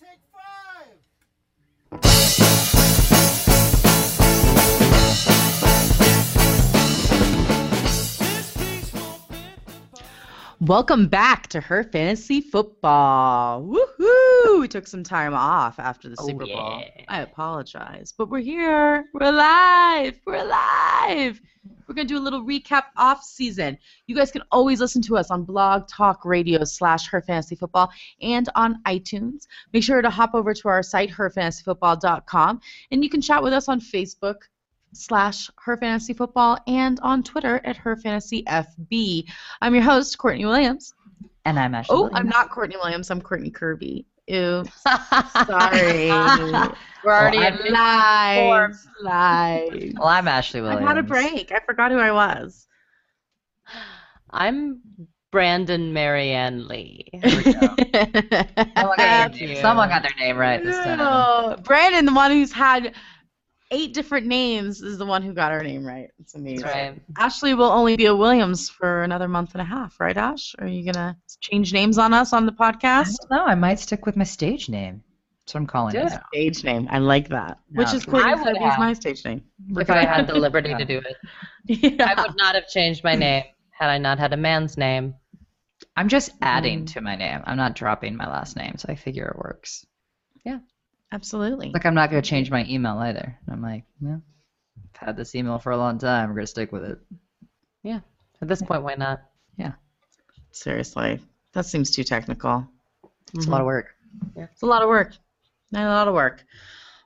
take five. Welcome back to her fantasy football. Woohoo! We took some time off after the Oh, Super Bowl. yeah. I apologize, but we're here. We're alive. We're alive. We're gonna do a little recap off season. You guys can always listen to us on Blog Talk Radio slash Her Fantasy Football and on iTunes. Make sure to hop over to our site herfantasyfootball.com and you can chat with us on Facebook slash Her Fantasy Football and on Twitter at Her Fantasy FB. I'm your host Courtney Williams. And I'm Ashley. Oh, I'm not Courtney Williams. I'm Courtney Kirby. Ew. Sorry. We're oh, already I'm in live. Live. Well, I'm Ashley Williams. I had a break. I forgot who I was. I'm Brandon Marianne Lee. Someone got, Thank your name- someone got their name right this time. Brandon, the one who's had eight different names, is the one who got her name right. It's amazing. That's right. Ashley will only be a Williams for another month and a half, right, Ash? Are you gonna change names on us on the podcast? don't. I might stick with my stage name. That's what I'm calling Do it. it. now. Stage name. I like that. Which is Courtney I would Kirby's my stage name. If I had the liberty to do it, yeah. I would not have changed my name had I not had a man's name. I'm just adding Mm. to my name. I'm not dropping my last name, so I figure it works. Absolutely. Like I'm not gonna change my email either. And I'm like, yeah, I've had this email for a long time. I'm gonna stick with it. Yeah. At this point, why not? Yeah. Seriously. That seems too technical. It's a lot of work. Mm-hmm. Yeah. It's a lot of work. Not a lot of work.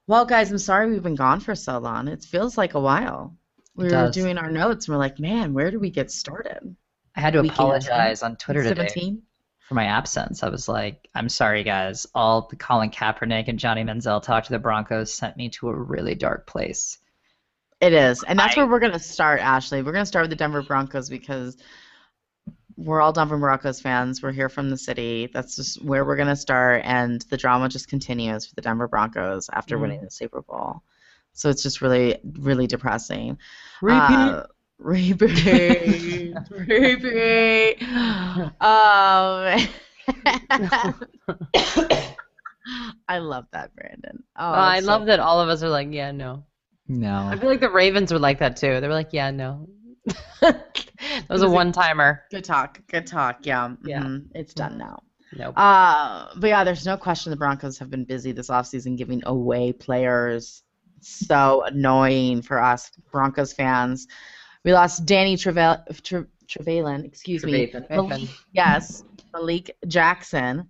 Well, guys, I'm sorry we've been gone for so long. It feels like a while. We were does. doing our notes and we're like, man, where do we get started? I had to Weekend, apologize on Twitter today 17? For my absence. I was like, I'm sorry, guys. All the Colin Kaepernick and Johnny Manziel talk to the Broncos sent me to a really dark place. It is. And that's I- where we're going to start, Ashley. We're going to start with the Denver Broncos because we're all Denver Broncos fans. We're here from the city. That's just where we're going to start. And the drama just continues for the Denver Broncos after Mm. winning the Super Bowl. So it's just really, really depressing. Repeat. Uh, repeat. repeat. Um, I love that, Brandon. Oh, Uh, I so love that all of us are like, yeah, no. No. I feel like the Ravens were like that too. They were like, yeah, no. that was a Was it- one timer. Good talk. Good talk. Yeah. Yeah. mhm, It's done now. Nope. Uh, but yeah, there's no question the Broncos have been busy this offseason giving away players. So annoying for us Broncos fans. We lost Danny Treve- Tre- Trevelyan, excuse me. Malik- yes, Malik Jackson,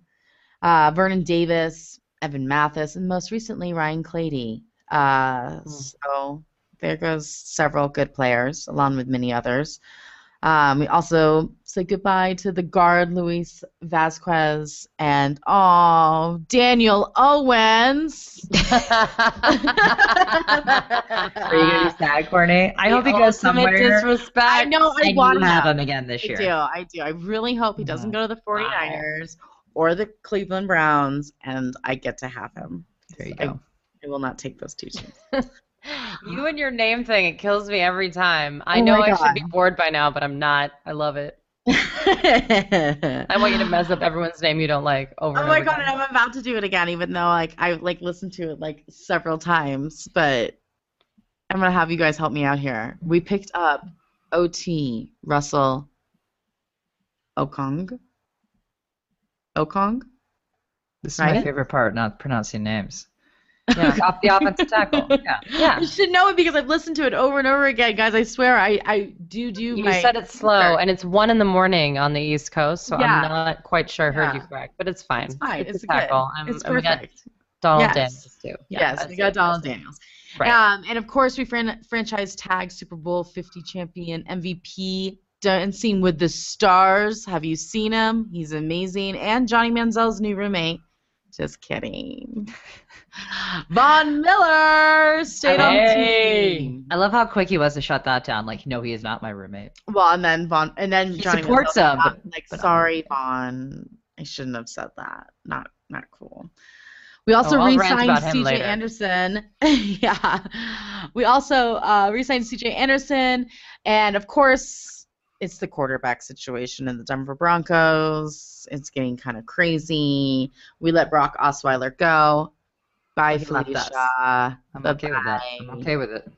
uh, Vernon Davis, Evan Mathis, and most recently Ryan Clady. Uh, Hmm. So there goes several good players, along with many others. Um, we also say goodbye to the guard Luis Vasquez and oh Daniel Owens. Are you gonna be sad, Courtney? I hope he The goes ultimate somewhere. Disrespect. I know I and want you have him. him again this I year. do, I do. I really hope he doesn't Wow. go to the 49ers or the Cleveland Browns, and I get to have him. There you I- go. I will not take those two teams. You and your name thing, it kills me every time. I Oh know I should be bored by now, but I'm not. I love it. I I want you to mess up everyone's name you don't like over Oh and my over god, again. and I'm about to do it again, even though like I like listened to it like several times, but I'm gonna have you guys help me out here. We picked up OT Russell Okong. Okong? This is Right? my favorite part, not pronouncing names. Yeah. Off the offensive tackle. Yeah. Yeah. I should know it because I've listened to it over and over again, guys. I swear, I, I do do You my. said it slow, and it's one in the morning on the East Coast, so Yeah. I'm not quite sure I heard you correct, but it's fine. It's fine. It's, a good. tackle. I'm, it's we got perfect. Donald Yes. Daniels too. Yeah, yes, that's we got it. Donald Daniels. Right. Um, and of course, we fran- franchise tag Super Bowl 50 champion MVP Dancing with the Stars. Have you seen him? He's amazing. And Johnny Manziel's new roommate. Just kidding. Von Miller stayed on Hey. team. I love how quick he was to shut that down. Like, no, he is not my roommate. Well, and then Von, and then He Johnny supports him, but- like, but- sorry, Von. I shouldn't have said that. Not, not cool. We also Oh, re-signed CJ. Anderson. yeah. We also uh, re-signed CJ Anderson, and of course, it's the quarterback situation in the Denver Broncos. It's getting kind of crazy. We let Brock Osweiler go. Bye, He left. Felicia. I'm okay with that. I'm okay with it.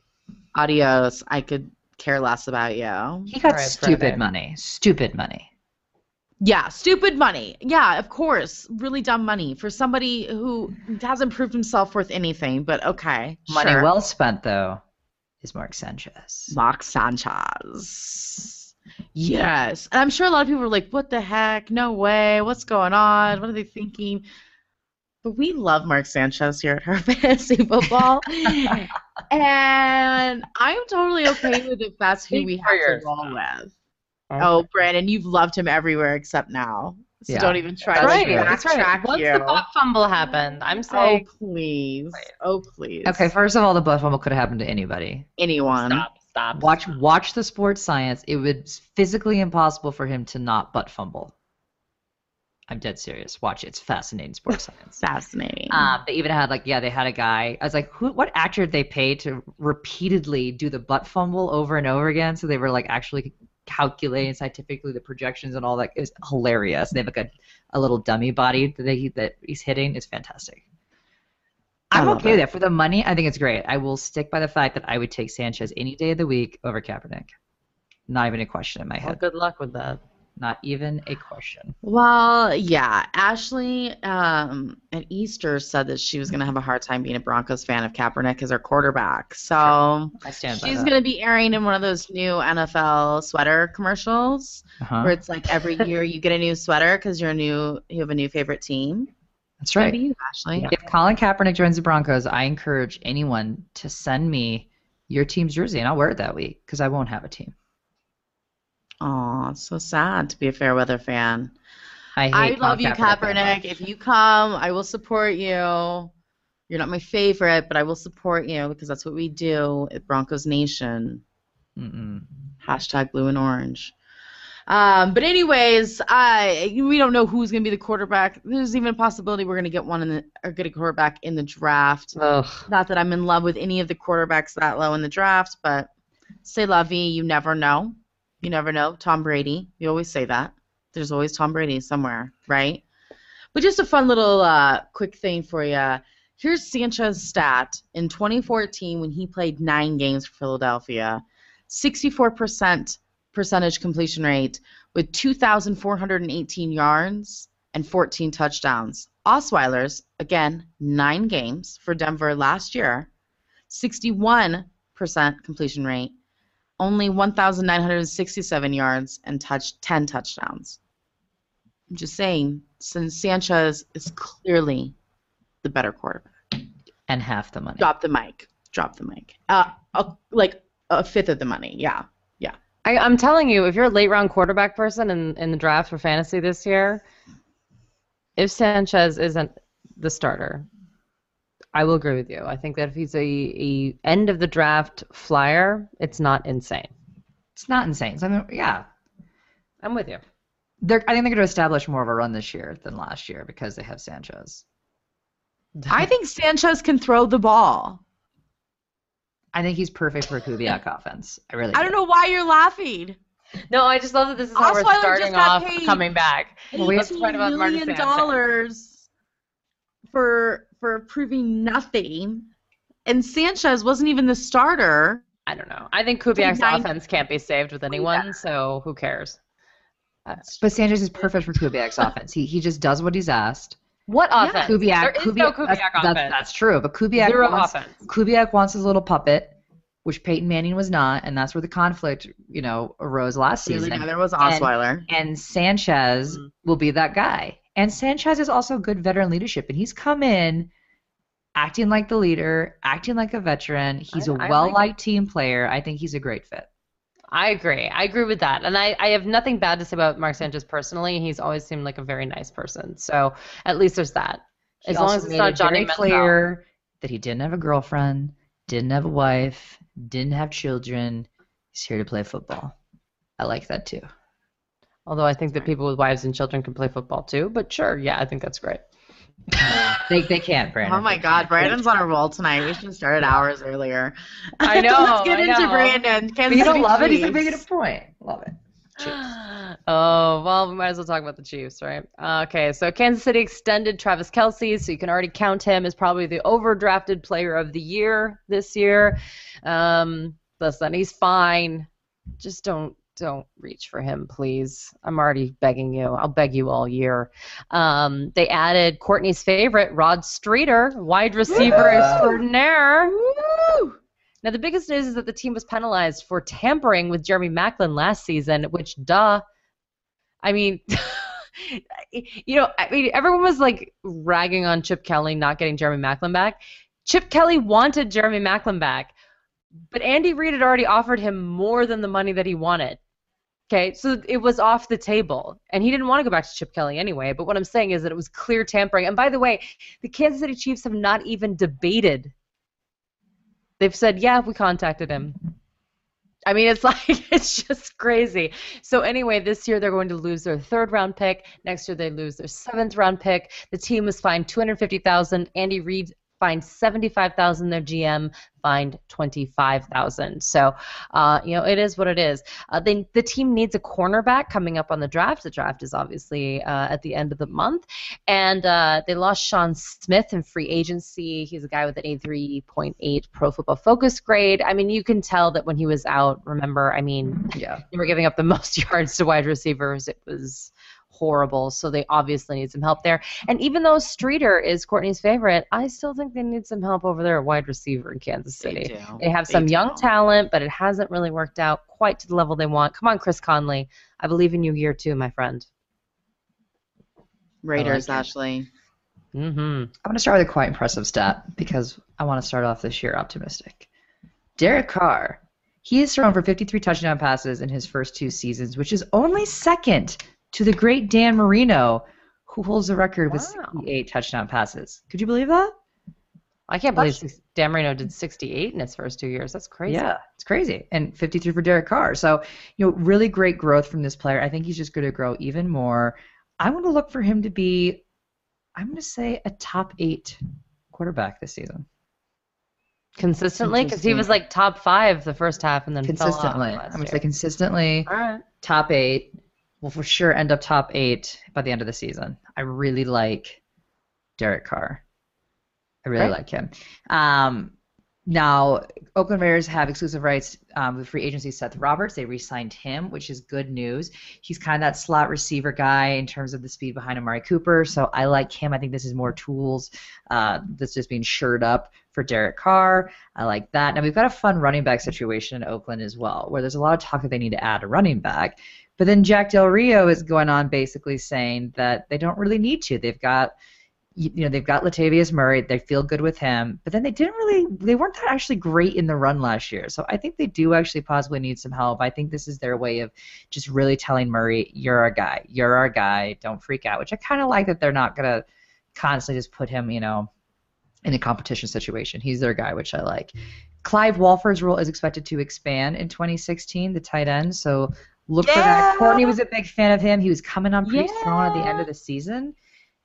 Adios. I could care less about you. He got Alright, stupid Friday. money. Stupid money. Yeah, stupid money. Yeah, of course. Really dumb money for somebody who hasn't proved himself worth anything, but okay. Money sure. well spent though is Mark Sanchez. Mark Sanchez. Yes. And I'm sure a lot of people are like, what the heck? No way. What's going on? What are they thinking? But we love Mark Sanchez here at her fantasy football. and I'm totally okay with if that's who we have to roll yourself. with. Oh, oh Brandon, you've loved him everywhere except now. So Yeah. don't even try That's to right. true. That's right. backtrack Once you. the butt fumble happened, I'm saying. Oh, saying please. Oh, please. Okay, first of all, the butt fumble could have happened to anybody. Anyone. stop, stop. Watch watch the sports science. It was physically impossible for him to not butt fumble. I'm dead serious. Watch it. It's fascinating sports science. Fascinating. Um, they even had like yeah, they had a guy. I was like, who? What actor did they pay to repeatedly do the butt fumble over and over again? So they were like actually calculating scientifically the projections and all that. It was hilarious. They have like a, a little dummy body that they that he's hitting. It's fantastic. I I'm love okay it. with that. For the money, I think it's great. I will stick by the fact that I would take Sanchez any day of the week over Kaepernick. Not even a question in my Well, head. good luck with that. Not even a question. Well, yeah. Ashley um, at Easter said that she was going to have a hard time being a Broncos fan if Kaepernick is her quarterback. So I stand by she's going to be airing in one of those new NFL sweater commercials Uh-huh. where it's like every year you get a new sweater because you're a new, you have a new favorite team. That's right. you, Ashley. If Colin Kaepernick joins the Broncos, I encourage anyone to send me your team's jersey, and I'll wear it that week because I won't have a team. Aw, it's so sad to be a Fairweather fan. I hate I love you, that Kaepernick. If you come, I will support you. You're not my favorite, but I will support you because that's what we do at Broncos Nation. Mm-mm. Hashtag blue and orange. Um, but anyways, I we don't know who's gonna be the quarterback. There's even a possibility we're gonna get one in the or get a quarterback in the draft. Ugh. Not that I'm in love with any of the quarterbacks that low in the draft, but say la vie, you never know. You never know. Tom Brady, you always say that. There's always Tom Brady somewhere, right? But just a fun little uh, quick thing for you. Here's Sanchez's stat in 2014 when he played nine games for Philadelphia, 64% percentage completion rate with 2,418 yards and 14 touchdowns. Osweiler's, again, nine games for Denver last year, 61% completion rate, only 1,967 yards and touch 10 touchdowns. I'm just saying, since Sanchez is clearly the better quarterback. And half the money. Drop the mic. Drop the mic. Uh, a, like a fifth of the money. Yeah. I, I'm telling you, if you're a late round quarterback person in, in the draft for fantasy this year, if Sanchez isn't the starter, I will agree with you. I think that if he's a, a end of the draft flyer, it's not insane. It's not insane. So, I mean, yeah, I'm with you. they're, I think they're going to establish more of a run this year than last year because they have Sanchez. I think Sanchez can throw the ball. I think he's perfect for a Kubiak offense. I really. I do. don't know why you're laughing. No, I just love that this is how we're Osweiler just starting got off paid coming back. Well, we- Let's fight about Marcus million dollars for for proving nothing, and Sanchez wasn't even the starter. I don't know. I think Kubiak's nine- offense can't be saved with anyone, so who cares? But Sanchez is perfect for Kubiak's offense. He he just does what he's asked. What Yeah. offense? Kubiak, there is Kubiak, no Kubiak that's, offense. That's, that's true, but Kubiak Zero wants, offense. Kubiak wants his little puppet, which Peyton Manning was not, and that's where the conflict, you know, arose last Clearly season. neither was Osweiler. And Sanchez Mhm. will be that guy. And Sanchez is also good veteran leadership, and he's come in acting like the leader, acting like a veteran. He's I- a I like well-liked team player. I think he's a great fit. I agree. I agree with that. And I, I have nothing bad to say about Mark Sanchez personally. He's always seemed like a very nice person. So at least there's that. He As long as it's not it Johnny clear that he didn't have a girlfriend, didn't have a wife, didn't have children. He's here to play football. I like that too. Although I think that people with wives and children can play football too. But sure, yeah, I think that's great. They they can't, Brandon. Oh my God. Brandon's on a roll tonight. We should have started hours earlier. I know, Let's get I into know. Brandon. But Kansas you don't City love it. He's Chiefs. making a point. Love it. Chiefs. Oh, well, we might as well talk about the Chiefs, right? Uh, okay, so Kansas City extended Travis Kelce, so you can already count him as probably the overdrafted player of the year this year. Um, listen, he's fine. Just don't don't reach for him, please. I'm already begging you. I'll beg you all year. Um, they added Courtney's favorite, Rod Streater, wide receiver extraordinaire. Now, the biggest news is that the team was penalized for tampering with Jeremy Maclin last season, which, duh. I mean, you know, I mean, everyone was like ragging on Chip Kelly not getting Jeremy Maclin back. Chip Kelly wanted Jeremy Maclin back, but Andy Reid had already offered him more than the money that he wanted. Okay, so it was off the table, and he didn't want to go back to Chip Kelly anyway. But what I'm saying is that it was clear tampering. And by the way, the Kansas City Chiefs have not even debated They've said, yeah, we contacted him. I mean, it's like it's just crazy. So anyway, this year they're going to lose their third round pick. Next year they lose their seventh round pick. The team was fined 250,000. Andy Reid fined 75,000. Their GM fined 25,000. So, uh, you know, it is what it is. Uh, they, the team needs a cornerback coming up on the draft. The draft is obviously uh, at the end of the month, and uh, they lost Sean Smith in free agency. He's a guy with an 83.8 Pro Football Focus grade. I mean, you can tell that when he was out. Remember, I mean, Yeah. they were giving up the most yards to wide receivers. It was horrible. So they obviously need some help there. And even though Streater is Courtney's favorite, I still think they need some help over there at wide receiver in Kansas City. They do. They have They some young talent, but it hasn't really worked out quite to the level they want. Come on, Chris Conley. I believe in you year two, my friend. Raiders, like. Ashley. Mm-hmm. I'm going to start with a quite impressive stat because I want to start off this year optimistic. Derek Carr, he has thrown for 53 touchdown passes in his first two seasons, which is only second to the great Dan Marino, who holds the record with Wow. 68 touchdown passes. Could you believe that? I can't believe six- Dan Marino did 68 in his first two years. That's crazy. Yeah, it's crazy. And 53 for Derek Carr. So, you know, really great growth from this player. I think he's just going to grow even more. I want to look for him to be, I'm going to say, a top eight quarterback this season. Consistently, because he was like top five the first half and then Consistently. I'm going to say consistently All right. top eight. Will for sure end up top eight by the end of the season. I really like Derek Carr. I really Great. like him. Um, now, Oakland Raiders have exclusive rights um, with free agency Seth Roberts. They re-signed him, which is good news. He's kind of that slot receiver guy in terms of the speed behind Amari Cooper, so I like him. I think this is more tools uh, that's just being shored up for Derek Carr. I like that. Now we've got a fun running back situation in Oakland as well, where there's a lot of talk that they need to add a running back. But then Jack Del Rio is going on basically saying that they don't really need to. They've got you know they've got Latavius Murray. They feel good with him, but then they didn't really. They weren't that actually great in the run last year. So I think they do actually possibly need some help. I think this is their way of just really telling Murray, "You're our guy. You're our guy. Don't freak out." Which I kind of like that they're not gonna constantly just put him, you know, in a competition situation. He's their guy, which I like. Clive Walford's role is expected to expand in 2016, the tight end. So look for that. Courtney was a big fan of him. He was coming on pretty strong at the end of the season.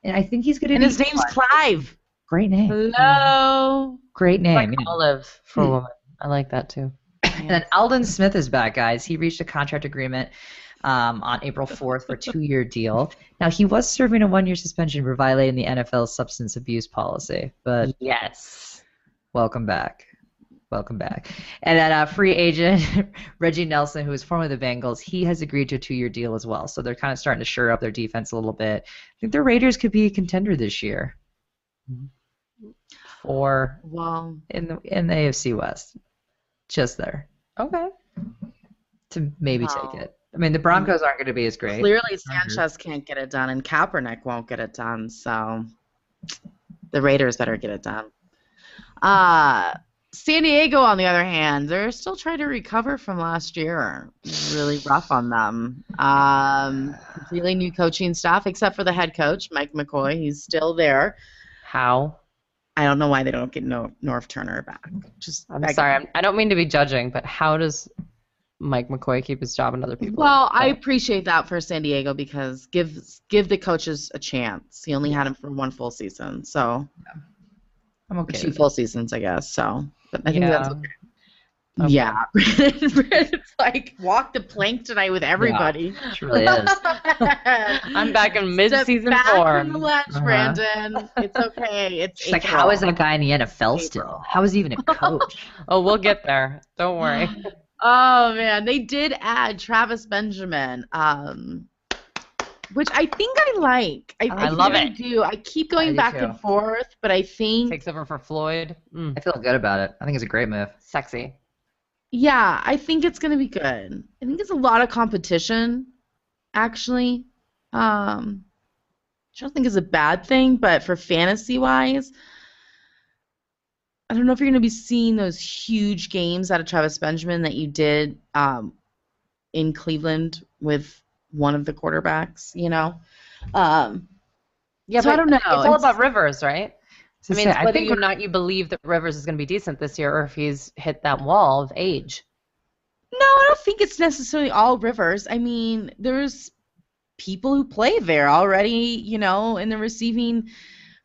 And I think he's going to And his name's fun. Clive. great name. Hello. Great name. Like know. Olive for a Hmm. woman. I like that too. And then Aldon Smith is back, guys. He reached a contract agreement um, on April 4th for a two-year deal. Now he was serving a one-year suspension for violating the NFL's substance abuse policy, but Yes. welcome back. Welcome back. And then uh, free agent Reggie Nelson, who is formerly the Bengals, he has agreed to a two-year deal as well. So they're kind of starting to shore up their defense a little bit. I think the Raiders could be a contender this year Four. Well, in the in the AFC West. Just there Okay. to maybe Wow. take it. I mean, the Broncos aren't going to be as great. clearly Sanchez can't get it done, and Kaepernick won't get it done. So the Raiders better get it done. Uh, San Diego, on the other hand, they're still trying to recover from last year. Really rough on them. Um, completely new coaching staff, except for the head coach, Mike McCoy. He's still there. How? I don't know why they don't get no, Norv Turner back. Just I'm sorry. I'm, I don't mean to be judging, but how does Mike McCoy keep his job and other people? Well, I appreciate that for San Diego because give give the coaches a chance. He only had him for one full season, so I'm okay. two full seasons, I guess. So, but I think that's Yeah. okay. Okay. Yeah, it's like walk the plank tonight with everybody. It really is. I'm back in mid-season back form. from the ledge, Uh-huh. Brandon. It's okay. It's She's like, how is that guy in the NFL still? How is he even a coach? Oh, we'll get there. Don't worry. Oh man, they did add Travis Benjamin, um, which I think I like. I, I love really it. Do I keep going I back too. and forth? But I think, Takes over for Floyd. Mm, I feel good about it. I think it's a great move. sexy. yeah, I think it's gonna be good. I think it's a lot of competition, actually. Um, which I don't think is a bad thing, but for fantasy wise, I don't know if you're gonna be seeing those huge games out of Travis Benjamin that you did um, in Cleveland with one of the quarterbacks. You know. Um, Yeah, So I don't know. It's all It's- about Rivers, right? I mean, say, I whether think or not you believe that Rivers is going to be decent this year, or if he's hit that wall of age. No, I don't think it's necessarily all Rivers. I mean, there's people who play there already, you know, in the receiving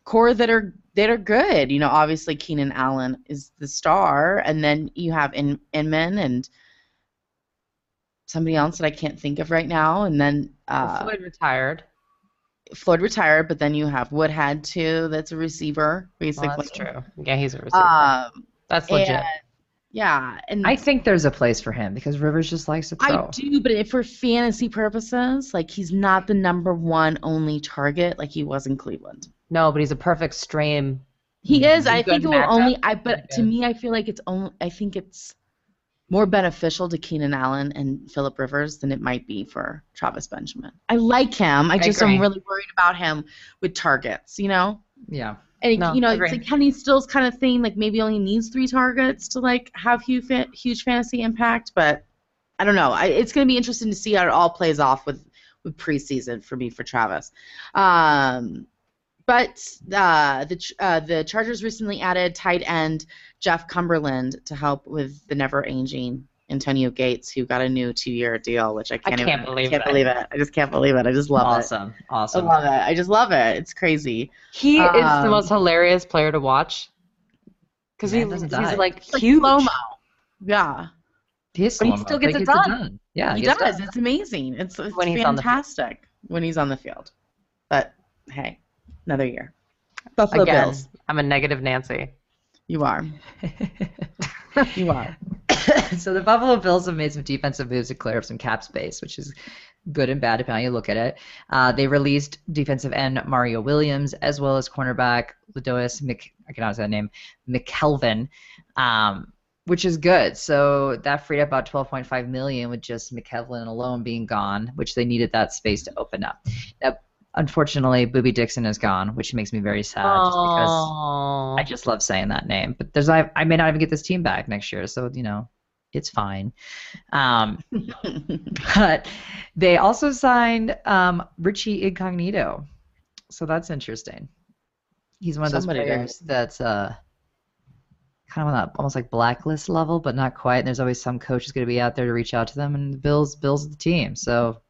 corps that are that are good. You know, obviously Keenan Allen is the star, and then you have In- Inman and somebody else that I can't think of right now, and then uh, Floyd retired. Floyd retired, but then you have Woodhead too, that's a receiver, basically. Well, that's true. Yeah, he's a receiver. Um, that's legit. and- yeah, and I think there's a place for him because Rivers just likes to throw. I do, but if for fantasy purposes, like he's not the number one only target like he was in Cleveland. no, but he's a perfect stream. He is. He's I think it will only. I but to me, I feel like it's only. I think it's more beneficial to Keenan Allen and Philip Rivers than it might be for Travis Benjamin. I like him. I I just am really worried about him with targets. You know. Yeah. And No, you know, agree. it's like Kenny Stills kind of thing. Like maybe only needs three targets to like have huge, huge fantasy impact. But I don't know. I, it's going to be interesting to see how it all plays off with with preseason for me for Travis. Um, but uh, the uh, the Chargers recently added tight end Jeff Cumberland to help with the never aging Antonio Gates, who got a new two year deal, which I can't, can't even, believe can't that. believe it. I just can't believe it. I just love it. awesome. Awesome. I love it. I just love it. It's crazy. He is the Um, most hilarious player to watch because he, he's die. like It's like huge. Yeah. He is But he slow-mo, still gets but it done. done. Yeah, he gets does. done. It's amazing. It's, it's When he's on the field. fantastic when he's on the field. But hey, another year. Buffalo Again, Bills. I'm a negative Nancy. You are. You are. so the Buffalo Bills have made some defensive moves to clear up some cap space, which is good and bad depending on how you look at it. Uh, they released defensive end Mario Williams as well as cornerback Leodis Mc I cannot say that name McKelvin, um, which is good. So that freed up about 12.5 million with just McKelvin alone being gone, which they needed that space to open up. Now, unfortunately, Boobie Dixon is gone, which makes me very sad just because. I just love saying that name. But there's I, I may not even get this team back next year, so you know, it's fine. Um, but they also signed um, Richie Incognito, so that's interesting. He's one of those Somebody did. players that's uh, kind of on that almost like blacklist level, but not quite. And there's always some coach who's going to be out there to reach out to them, and the Bills Bills the team. So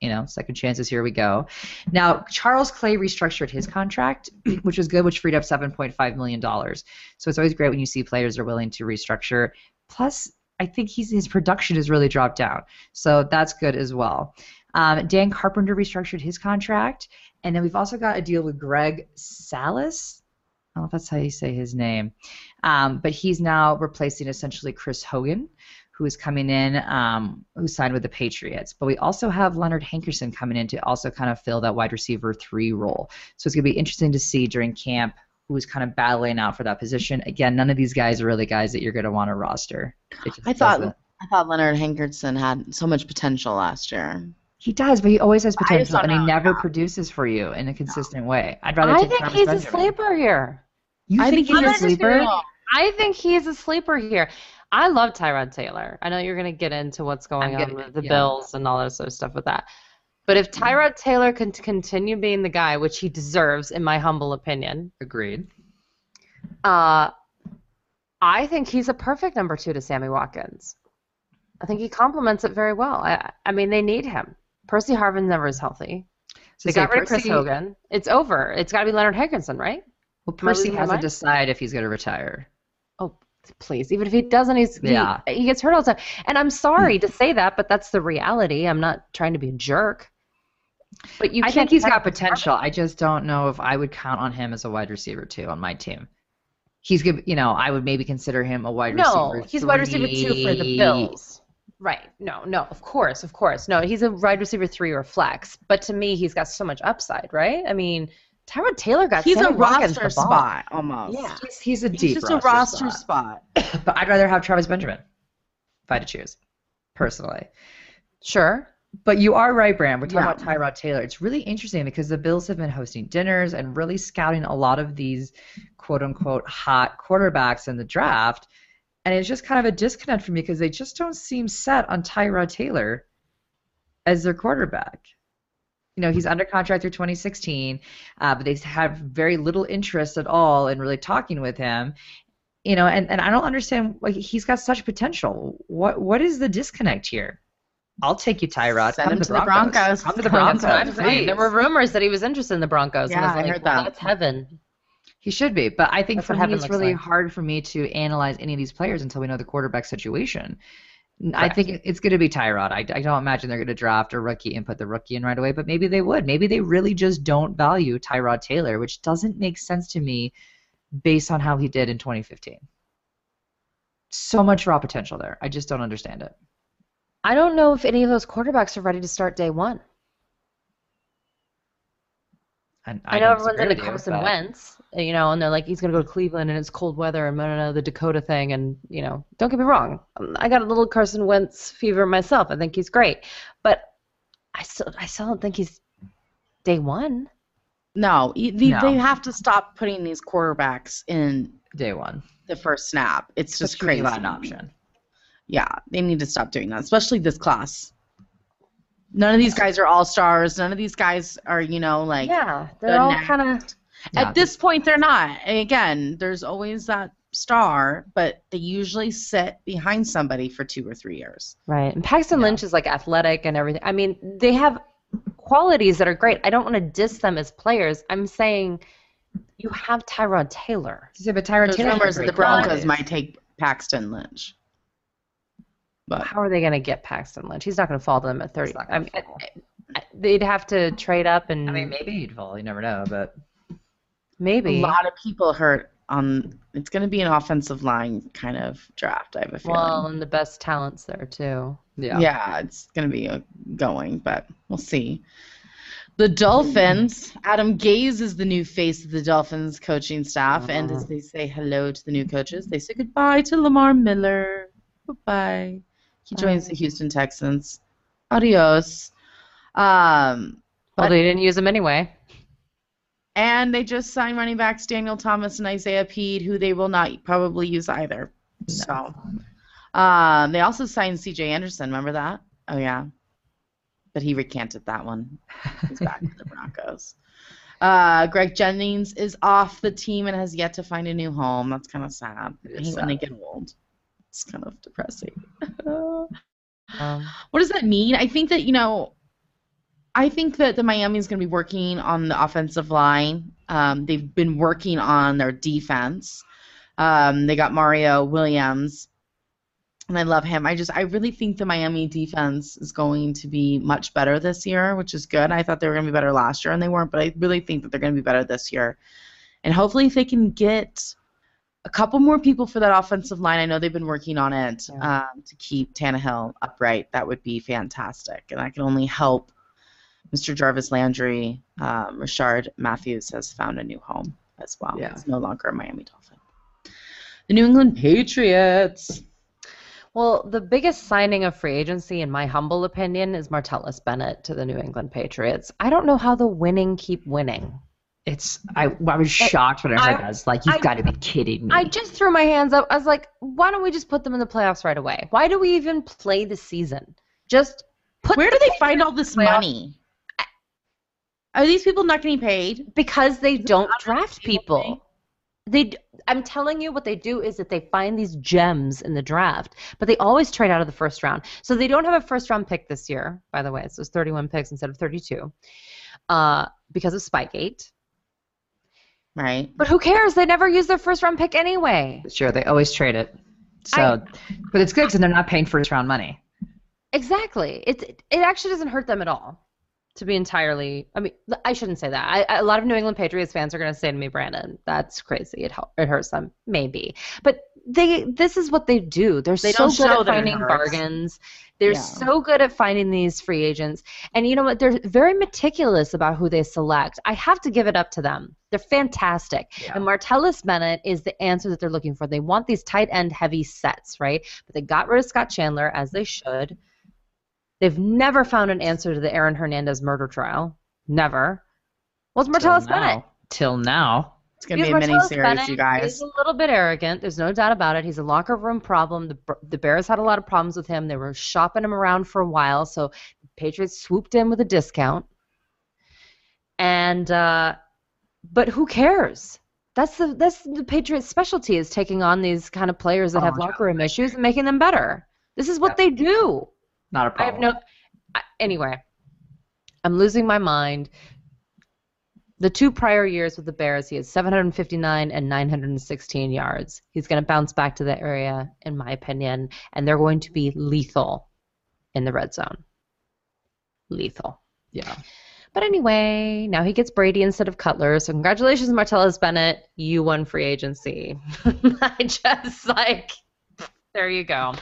you know, second chances. Here we go. Now, Charles Clay restructured his contract, which was good, which freed up $7.5 million. So it's always great when you see players are willing to restructure. Plus, I think he's, his production has really dropped down. So that's good as well. Um, Dan Carpenter restructured his contract. And then we've also got a deal with Greg Salas. I don't know if that's how you say his name. Um, but he's now replacing essentially Chris Hogan who is coming in, um, who signed with the Patriots. But we also have Leonard Hankerson coming in to also kind of fill that wide receiver three role. So it's going to be interesting to see during camp who's kind of battling out for that position. Again, none of these guys are really guys that you're going to want to roster. I thought doesn't- I thought Leonard Hankerson had so much potential last year. he does, but he always has potential, and he never yeah. produces for you in a consistent way. I'd rather I take think Travis he's a sleeper here. You I think, think he's a he's a sleeper? sleeper. I think he's a sleeper here. I love Tyrod Taylor. I know you're going to get into what's going I'm on with the yeah. Bills and all that sort of stuff with that. But if Tyrod Taylor can continue being the guy, which he deserves, in my humble opinion, Agreed. uh, I think he's a perfect number two to Sammy Watkins. I think he complements it very well. I, I mean, they need him. Percy Harvin never is healthy. So They got rid of Chris Hogan. It's over. It's got to be Leonard Hankerson, right? Well, Percy hasn't mind? decided if he's going to retire. Please. Even if he doesn't, he's Yeah. he, he gets hurt all the time. And I'm sorry hmm. to say that, but that's the reality. I'm not trying to be a jerk. But you I think he's got potential. I just don't know if I would count on him as a wide receiver too on my team. He's good. You know, I would maybe consider him a wide No, receiver. he's wide receiver two for the. Bills. Right. No, no, of course, of course. No, he's a wide receiver three or flex. But to me, he's got so much upside, right? I mean, Tyrod Taylor got He's a Sammy Watkins roster spot almost. Yeah. He's, he's a He's deep just a roster spot. But I'd rather have Travis Benjamin if I had to choose, personally. Sure. But you are right, Bram. We're talking Yeah. about Tyrod Taylor. It's really interesting because the Bills have been hosting dinners and really scouting a lot of these quote unquote hot quarterbacks in the draft. And it's just kind of a disconnect for me because they just don't seem set on Tyrod Taylor as their quarterback. You know, he's under contract through 2016, uh, but they have very little interest at all in really talking with him. You know, and, and I don't understand. Like, he's got such potential. What what is the disconnect here? I'll take you, Tyrod. Send Come him to the Broncos. Come to the Come Broncos. to That's Broncos, There were rumors that he was interested in the Broncos. and I Yeah, was I like, heard well, that. That's heaven. He should be, but I think That's for what me it's really like. hard for me to analyze any of these players until we know the quarterback situation. N- I Correct. think it's going to be Tyrod. I, I don't imagine they're going to draft a rookie and put the rookie in right away, but maybe they would. Maybe they really just don't value Tyrod Taylor, which doesn't make sense to me based on how he did in 2015. So much raw potential there. I just don't understand it. I don't know if any of those quarterbacks are ready to start day one. And I, know everyone's going to Carson Wentz, you know, and they're like, he's going to go to Cleveland and it's cold weather and no, no, no, the Dakota thing. And, you know, don't get me wrong. I got a little Carson Wentz fever myself. I think he's great. But I still, I still don't think he's day one. No, they, No. they have to stop putting these quarterbacks in Day one. the first snap. It's just Just crazy. Not an option. Yeah, they need to stop doing that, especially this class. None of these guys are all stars. None of these guys are, you know, like yeah, they're all kind of. Yeah. at this point they're not. And again, there's always that star, but they usually sit behind somebody for two or three years. Right. And Paxton Yeah. Lynch is like athletic and everything. I mean, they have qualities that are great. I don't want to diss them as players. I'm saying you have Tyrod Taylor. Yeah, but Tyrod There's Taylor has rumors that the Broncos qualities. might take Paxton Lynch. But How are they going to get Paxton Lynch? He's not going to fall to them at 30. I mean, fall. I- I- they'd have to trade up and I mean, maybe he'd fall. You never know, but maybe. a lot of people hurt on. It's going to be an offensive line kind of draft. I have a feeling. Well, and the best talents there too. yeah. yeah. it's going to be a going, but we'll see. The Dolphins. Adam Gase is the new face of the Dolphins coaching staff, and as they say hello to the new coaches, they say goodbye to Lamar Miller. Goodbye. He joins the Houston Texans. Adios. Um, Well, But- they didn't use him anyway. And they just signed running backs Daniel Thomas and Isaiah Pead, who they will not probably use either. So, um, they also signed C.J. Anderson. Remember that? Oh yeah, but he recanted that one. He's back with the Broncos. Uh, Greg Jennings is off the team and has yet to find a new home. That's kind of sad. It I is hate when they get old. It's kind of depressing. Um, What does that mean? I think that you know, I think that the Miami is going to be working on the offensive line. Um, they've been working on their defense. Um, they got Mario Williams, and I love him. I just, I really think the Miami defense is going to be much better this year, which is good. I thought they were going to be better last year, and they weren't, but I really think that they're going to be better this year. And hopefully, if they can get a couple more people for that offensive line. I know they've been working on it um, to keep Tannehill upright. That would be fantastic, and that can only help Mr. Jarvis Landry. Um, Rishard Matthews has found a new home as well. Yeah. He's no longer a Miami Dolphin. The New England Patriots. well, the biggest signing of free agency, in my humble opinion, is Martellus Bennett to the New England Patriots. I don't know how the winning keep winning. It's I, I was shocked when I heard I- that. I was like, you've got to be kidding me. I just threw my hands up. I was like, why don't we just put them in the playoffs right away? Why do we even play the season? Just put Where do they find all this Playoff- money? Are these people not getting paid? because they don't draft people. They, I'm telling you, what they do is that they find these gems in the draft, but they always trade out of the first round. So they don't have a first round pick this year, by the way. So it's 31 picks instead of 32, uh, because of Spygate. right? But who cares? They never use their first round pick anyway. Sure, they always trade it. So, but it's good because they're not paying first round money. Exactly. It it actually doesn't hurt them at all. To be entirely, I mean, I shouldn't say that. I, a lot of New England Patriots fans are going to say to me, Brandon, that's crazy. It hel- it hurts them, maybe. But they, this is what they do. They're They so good at finding bargains. They're Yeah. so good at finding these free agents, and you know what? They're very meticulous about who they select. I have to give it up to them. They're fantastic. Yeah. And Martellus Bennett is the answer that they're looking for. They want these tight end heavy sets, right? But they got rid of Scott Chandler, as they should. They've never found an answer to the Aaron Hernandez murder trial. Never. What's Martellus Till now. Bennett? Till now. It's gonna be a mini Martellus series, Bennett you guys. He's a little bit arrogant. There's no doubt about it. He's a locker room problem. The, the Bears had a lot of problems with him. They were shopping him around for a while, so the Patriots swooped in with a discount. And uh, but who cares? That's the that's the Patriots' specialty is taking on these kind of players that Oh, have locker room issues and making them better. This is what Yeah. they do. Not a I have no. Anyway, I'm losing my mind. The two prior years with the Bears, he had 759 and 916 yards. He's going to bounce back to that area, in my opinion, and they're going to be lethal in the red zone. Lethal. Yeah. But anyway, now he gets Brady instead of Cutler. So congratulations, Martellus Bennett. You won free agency. I just like there you go.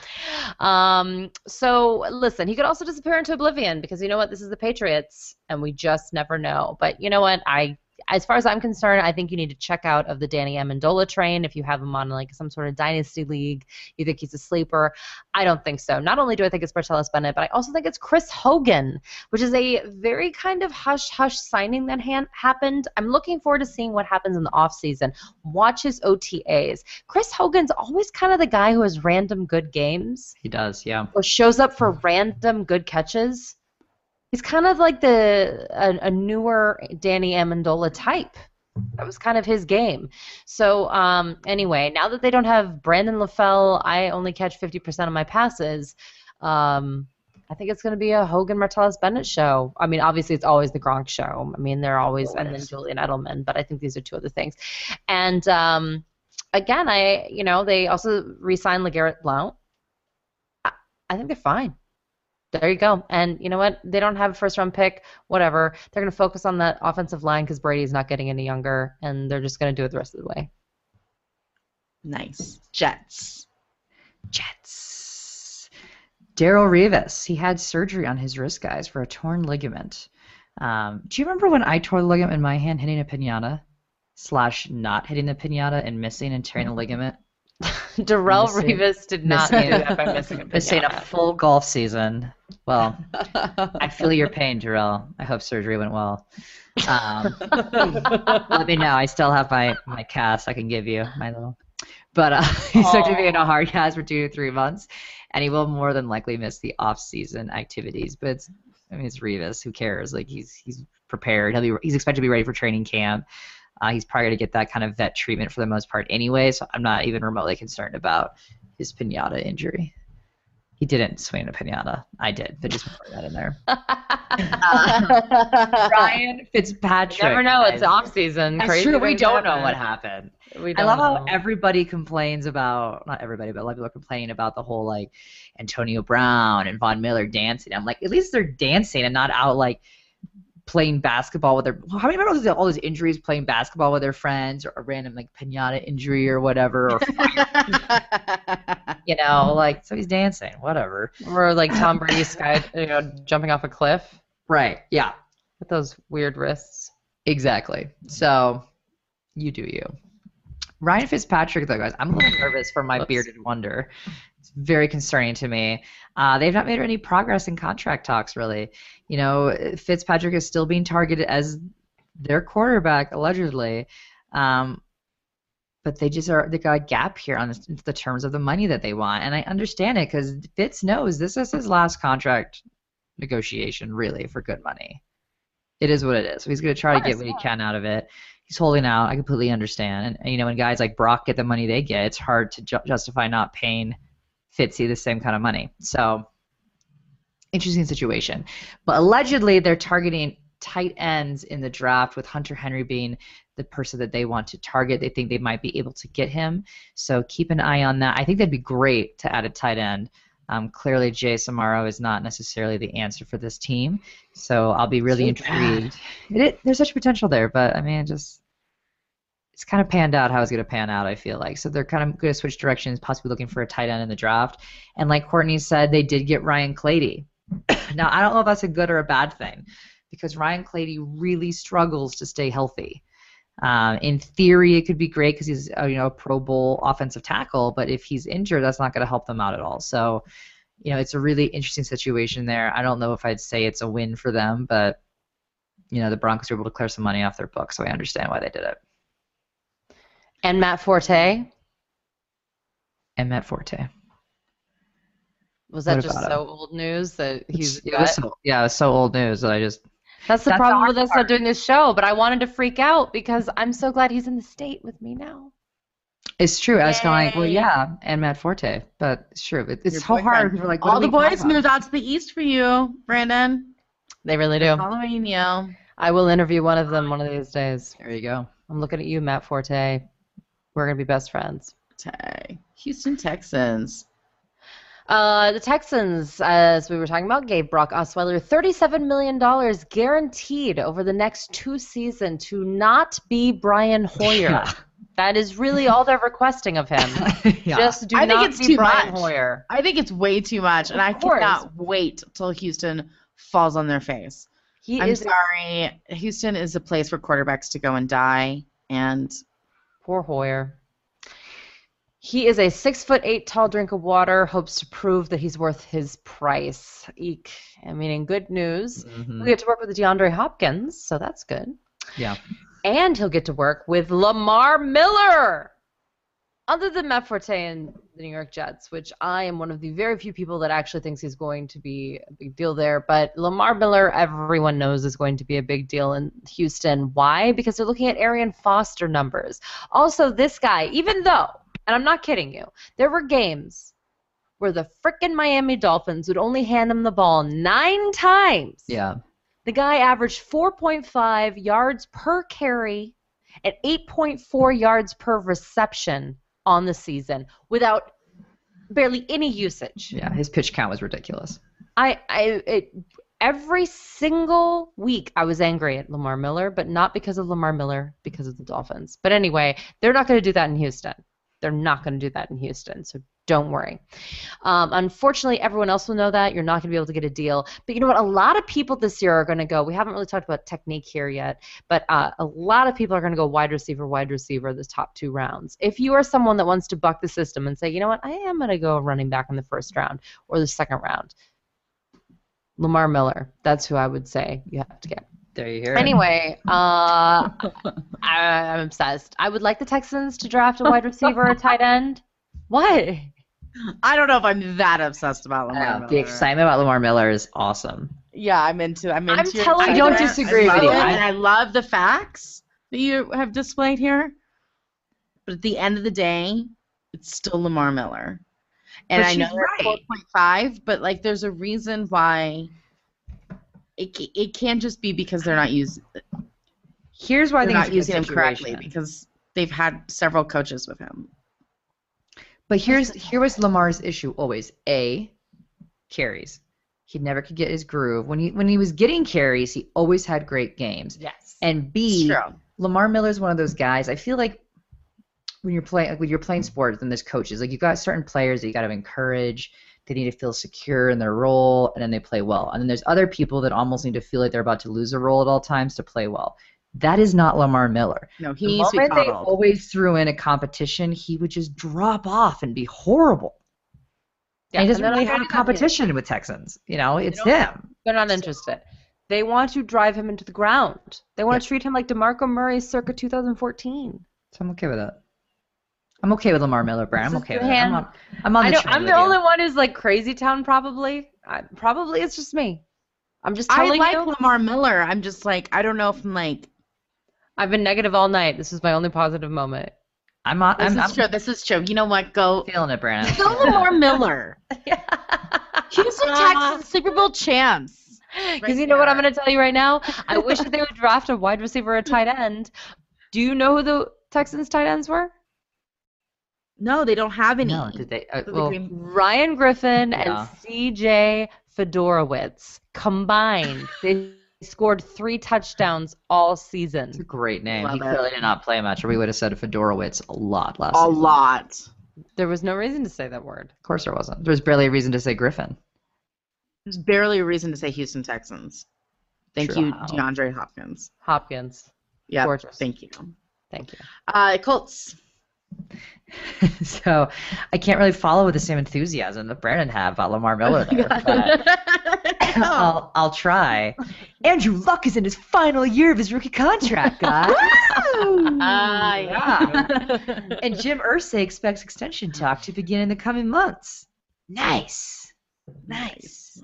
Um, so listen, he could also disappear into oblivion because you know what? This is the Patriots, and we just never know. But you know what? I as far as I'm concerned, I think you need to check out of the Danny Amendola train if you have him on like some sort of dynasty league. You think he's a sleeper? I don't think so. Not only do I think it's Martellus Bennett, but I also think it's Chris Hogan, which is a very kind of hush hush signing that han- happened. I'm looking forward to seeing what happens in the offseason. Watch his OTAs. Chris Hogan's always kind of the guy who has random good games He does, yeah. or shows up for random good catches. He's kind of like the a, a newer Danny Amendola type. That was kind of his game. So um, anyway, now that they don't have Brandon LaFell, I only catch 50% of my passes. Um, I think it's going to be a Hogan Martellus Bennett show. I mean, obviously it's always the Gronk show. I mean, they're always and then Julian Edelman, but I think these are two other things. And um, again, I you know they also re-signed Legarrette Blount. I, I think they're fine. There you go. And you know what? They don't have a first round pick, whatever. They're going to focus on that offensive line because Brady's not getting any younger, and they're just going to do it the rest of the way. Nice. Jets. Jets. Darrelle Revis. He had surgery on his wrist, guys, for a torn ligament. Um, do you remember when I tore the ligament in my hand hitting a pinata? Slash not hitting the pinata and missing and tearing the ligament? Darrelle Missing- Revis did not missing- do that by missing a Missing a full golf season. Well, I feel your pain, Darrelle. I hope surgery went well. Um, let me know. I still have my, my cast I can give you, my little. But uh, he's going to be in a hard cast for two to three months, and he will more than likely miss the off-season activities. But it's, I mean, it's Revis. Who cares? Like he's he's prepared. He'll be he's expected to be ready for training camp. Uh, he's probably going to get that kind of vet treatment for the most part anyway. So I'm not even remotely concerned about his pinata injury. He didn't swing a pinata. I did, but just put that in there. Ryan Fitzpatrick. You never know. It's guys. off season. That's Crazy true. We don't know what happened. We I don't I love know. how everybody complains about not everybody, but a lot of people are complaining about the whole like Antonio Brown and Von Miller dancing. I'm like, at least they're dancing and not out like playing basketball with their. How many remember all those injuries playing basketball with their friends or a random like pinata injury or whatever or you know like so he's dancing whatever. Or like Tom Brady sky, you know, jumping off a cliff Right. Yeah. with those weird wrists. Exactly. So you do you. Ryan Fitzpatrick, though, guys, I'm a little nervous for my Whoops. bearded wonder. It's very concerning to me. Uh, they've not made any progress in contract talks, really. You know, Fitzpatrick is still being targeted as their quarterback, allegedly. Um, but they just are they got a gap here on the, the terms of the money that they want, and I understand it because Fitz knows this is his last contract negotiation, really, for good money. It is what it is. So he's going to try to get what he can out of it. He's holding out. I completely understand. And, you know, when guys like Brock get the money they get, it's hard to ju- justify not paying Fitzy the same kind of money. So interesting situation. But allegedly, they're targeting tight ends in the draft, with Hunter Henry being the person that they want to target. They think they might be able to get him. So keep an eye on that. I think that'd be great to add a tight end. Um, clearly, Jace Amaro is not necessarily the answer for this team, so I'll be really bad. intrigued. It, it, there's such potential there, but I mean, just it's kind of panned out how it's going to pan out. I feel like so they're kind of going to switch directions, possibly looking for a tight end in the draft. And like Courtney said, they did get Ryan Clady. now I don't know if that's a good or a bad thing, because Ryan Clady really struggles to stay healthy. Um, in theory, it could be great because he's a, you know a Pro Bowl offensive tackle, but if he's injured, that's not going to help them out at all. So, you know, it's a really interesting situation there. I don't know if I'd say it's a win for them, but you know, the Broncos were able to clear some money off their books, so I understand why they did it. And Matt Forte. And Matt Forte. Was that just so old news that he's It was so, yeah, it was so old news that I just That's the That's problem with us part. not doing this show, but I wanted to freak out because I'm so glad he's in the state with me now. It's true. I was kind of like, well, yeah, and Matt Forte, but it's true. It, it's Your so hard. People are like, All the boys moved out to the east for you, Brandon. They really do. Following you. I will interview one of them one of these days. There you go. I'm looking at you, Matt Forte. We're gonna be best friends. Tay. Houston Texans. Uh, the Texans, as we were talking about, gave Brock Osweiler $37 million guaranteed over the next two seasons to not be Brian Hoyer. Yeah. That is really all they're requesting of him. yeah. Just do I think not it's be too Brian much. Hoyer. I think it's way too much, and I course. cannot wait till Houston falls on their face. He I'm is sorry. Houston is a place for quarterbacks to go and die, and Poor Hoyer. He is a six foot eight tall drink of water. Hopes to prove that he's worth his price. Eek. I mean, in good news, Mhm. we get to work with DeAndre Hopkins, so that's good. Yeah. And he'll get to work with Lamar Miller. Other than Matt Forte and the New York Jets, which I am one of the very few people that actually thinks he's going to be a big deal there, but Lamar Miller, everyone knows is going to be a big deal in Houston. Why? Because they're looking at Arian Foster numbers. Also, this guy, even though, and I'm not kidding you, there were games where the frickin' Miami Dolphins would only hand him the ball nine times. Yeah. The guy averaged 4.5 yards per carry and 8.4 yards per reception on the season without barely any usage. Yeah. His pitch count was ridiculous. I, I it, every single week I was angry at Lamar Miller, but not because of Lamar Miller, because of the Dolphins. But anyway, they're not going to do that in Houston. They're not going to do that in Houston, so don't worry. Um, unfortunately, everyone else will know that you're not going to be able to get a deal. But you know what? A lot of people this year are going to go. We haven't really talked about technique here yet, but uh, a lot of people are going to go wide receiver, wide receiver, the top two rounds. If you are someone that wants to buck the system and say, you know what, I am going to go running back in the first round or the second round, Lamar Miller. That's who I would say you have to get. There you hear it. Anyway, uh, I, I'm obsessed. I would like the Texans to draft a wide receiver or a tight end. What? I don't know if I'm that obsessed about Lamar. Yeah, Miller. the excitement about Lamar Miller is awesome. Yeah, I'm into. I'm into. I'm your telling I don't disagree I with love you. it, I- and I love the facts that you have displayed here. But at the end of the day, it's still Lamar Miller. And But I know she's they're right. 4.5, but like, there's a reason why. It it can't just be because they're not using Here's why they're not using him correctly because they've had several coaches with him. But here's here was Lamar's issue always. A carries. He never could get his groove. When he when he was getting carries, he always had great games. Yes. And B, Lamar Miller is one of those guys. I feel like when you're playing like when you're playing sports then there's coaches, like you've got certain players that you got to encourage. They need to feel secure in their role, and then they play well. And then there's other people that almost need to feel like they're about to lose a role at all times to play well. That is not Lamar Miller. No, he The needs to be moment they always threw in a competition, he would just drop off and be horrible. Yeah, and he doesn't really have a do that here. competition with Texans. You know, it's don't- him. They're not interested. They want to drive him into the ground. They want to treat him like DeMarco Murray circa 2014. So I'm okay with that. I'm okay with Lamar Miller, Brad. I'm okay with him. I'm on, I'm on I the know train I'm with the you. only one who's like crazy town probably. I, probably it's just me. I'm just I telling like you. Lamar Miller. I'm just like I don't know if I'm like I've been negative all night. This is my only positive moment. I'm on. this I'm, is I'm true. This is true. You know what? Go feeling it, Brandon. go Lamar Miller. Houston Texans Super Bowl champs. Because you know what I'm going to tell you right now? I wish that they would draft a wide receiver or a tight end, Do you know who the Texans tight ends were? No, they don't have any. No, did they? Uh, well, Green- Ryan Griffin Yeah. and CJ Fiedorowicz combined. they scored three touchdowns all it's a season. great name. he it. clearly did not play much, or we would have said Fiedorowicz a lot last a season. lot. There was no reason to say that word. Of course there wasn't. There was barely a reason to say Griffin. There's barely a reason to say Houston Texans. Thank True. you, DeAndre Hopkins. Hopkins. Yeah, Gorgeous. thank you. Thank you. Uh, Colts. so I can't really follow with the same enthusiasm that Brandon had about Lamar Miller there. I'll, I'll try. Andrew Luck is in his final year of his rookie contract, guys. Ah, yeah. and Jim Irsay expects extension talk to begin in the coming months. Nice. Nice.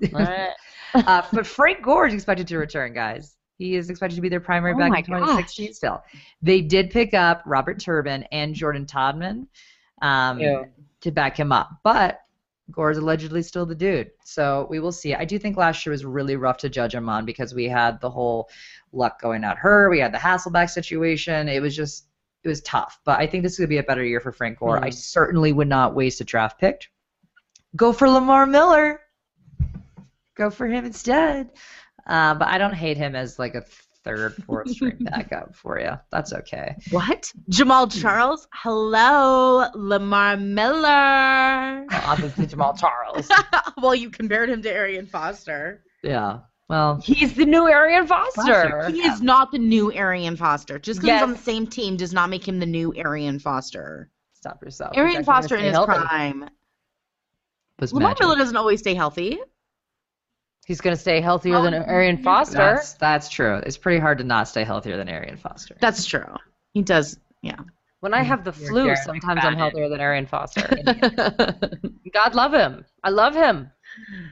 Uh, but Frank Gore is expected to return, guys. He is expected to be their primary Oh back in 2016 still. They did pick up Robert Turbin and Jordan Todman um, to back him up. But Gore is allegedly still the dude. So we will see. I do think last year was really rough to judge him on because we had the whole luck going at her. We had the Hasselbeck situation. It was just, it was tough. But I think this is going to be a better year for Frank Gore. Hmm. I certainly would not waste a draft pick. Go for Lamar Miller. Go for him instead. Uh, but I don't hate him as like a third, fourth string backup for you. That's okay. What? Jamaal Charles? Hello, Lamar Miller. Obviously Jamaal Charles. well, you compared him to Arian Foster. Yeah. Well, He's the new Arian Foster. He is not the new Arian Foster. Just because he's on the same team does not make him the new Arian Foster. stop yourself. Arian Foster in his healthy. prime. Was Lamar. Miller doesn't always stay healthy. He's going to stay healthier than um, Arian Foster. That's, that's true. It's pretty hard to not stay healthier than Arian Foster. That's true. He does. Yeah. When I have the You're flu, Darren sometimes I'm healthier than Arian Foster. God love him. I love him.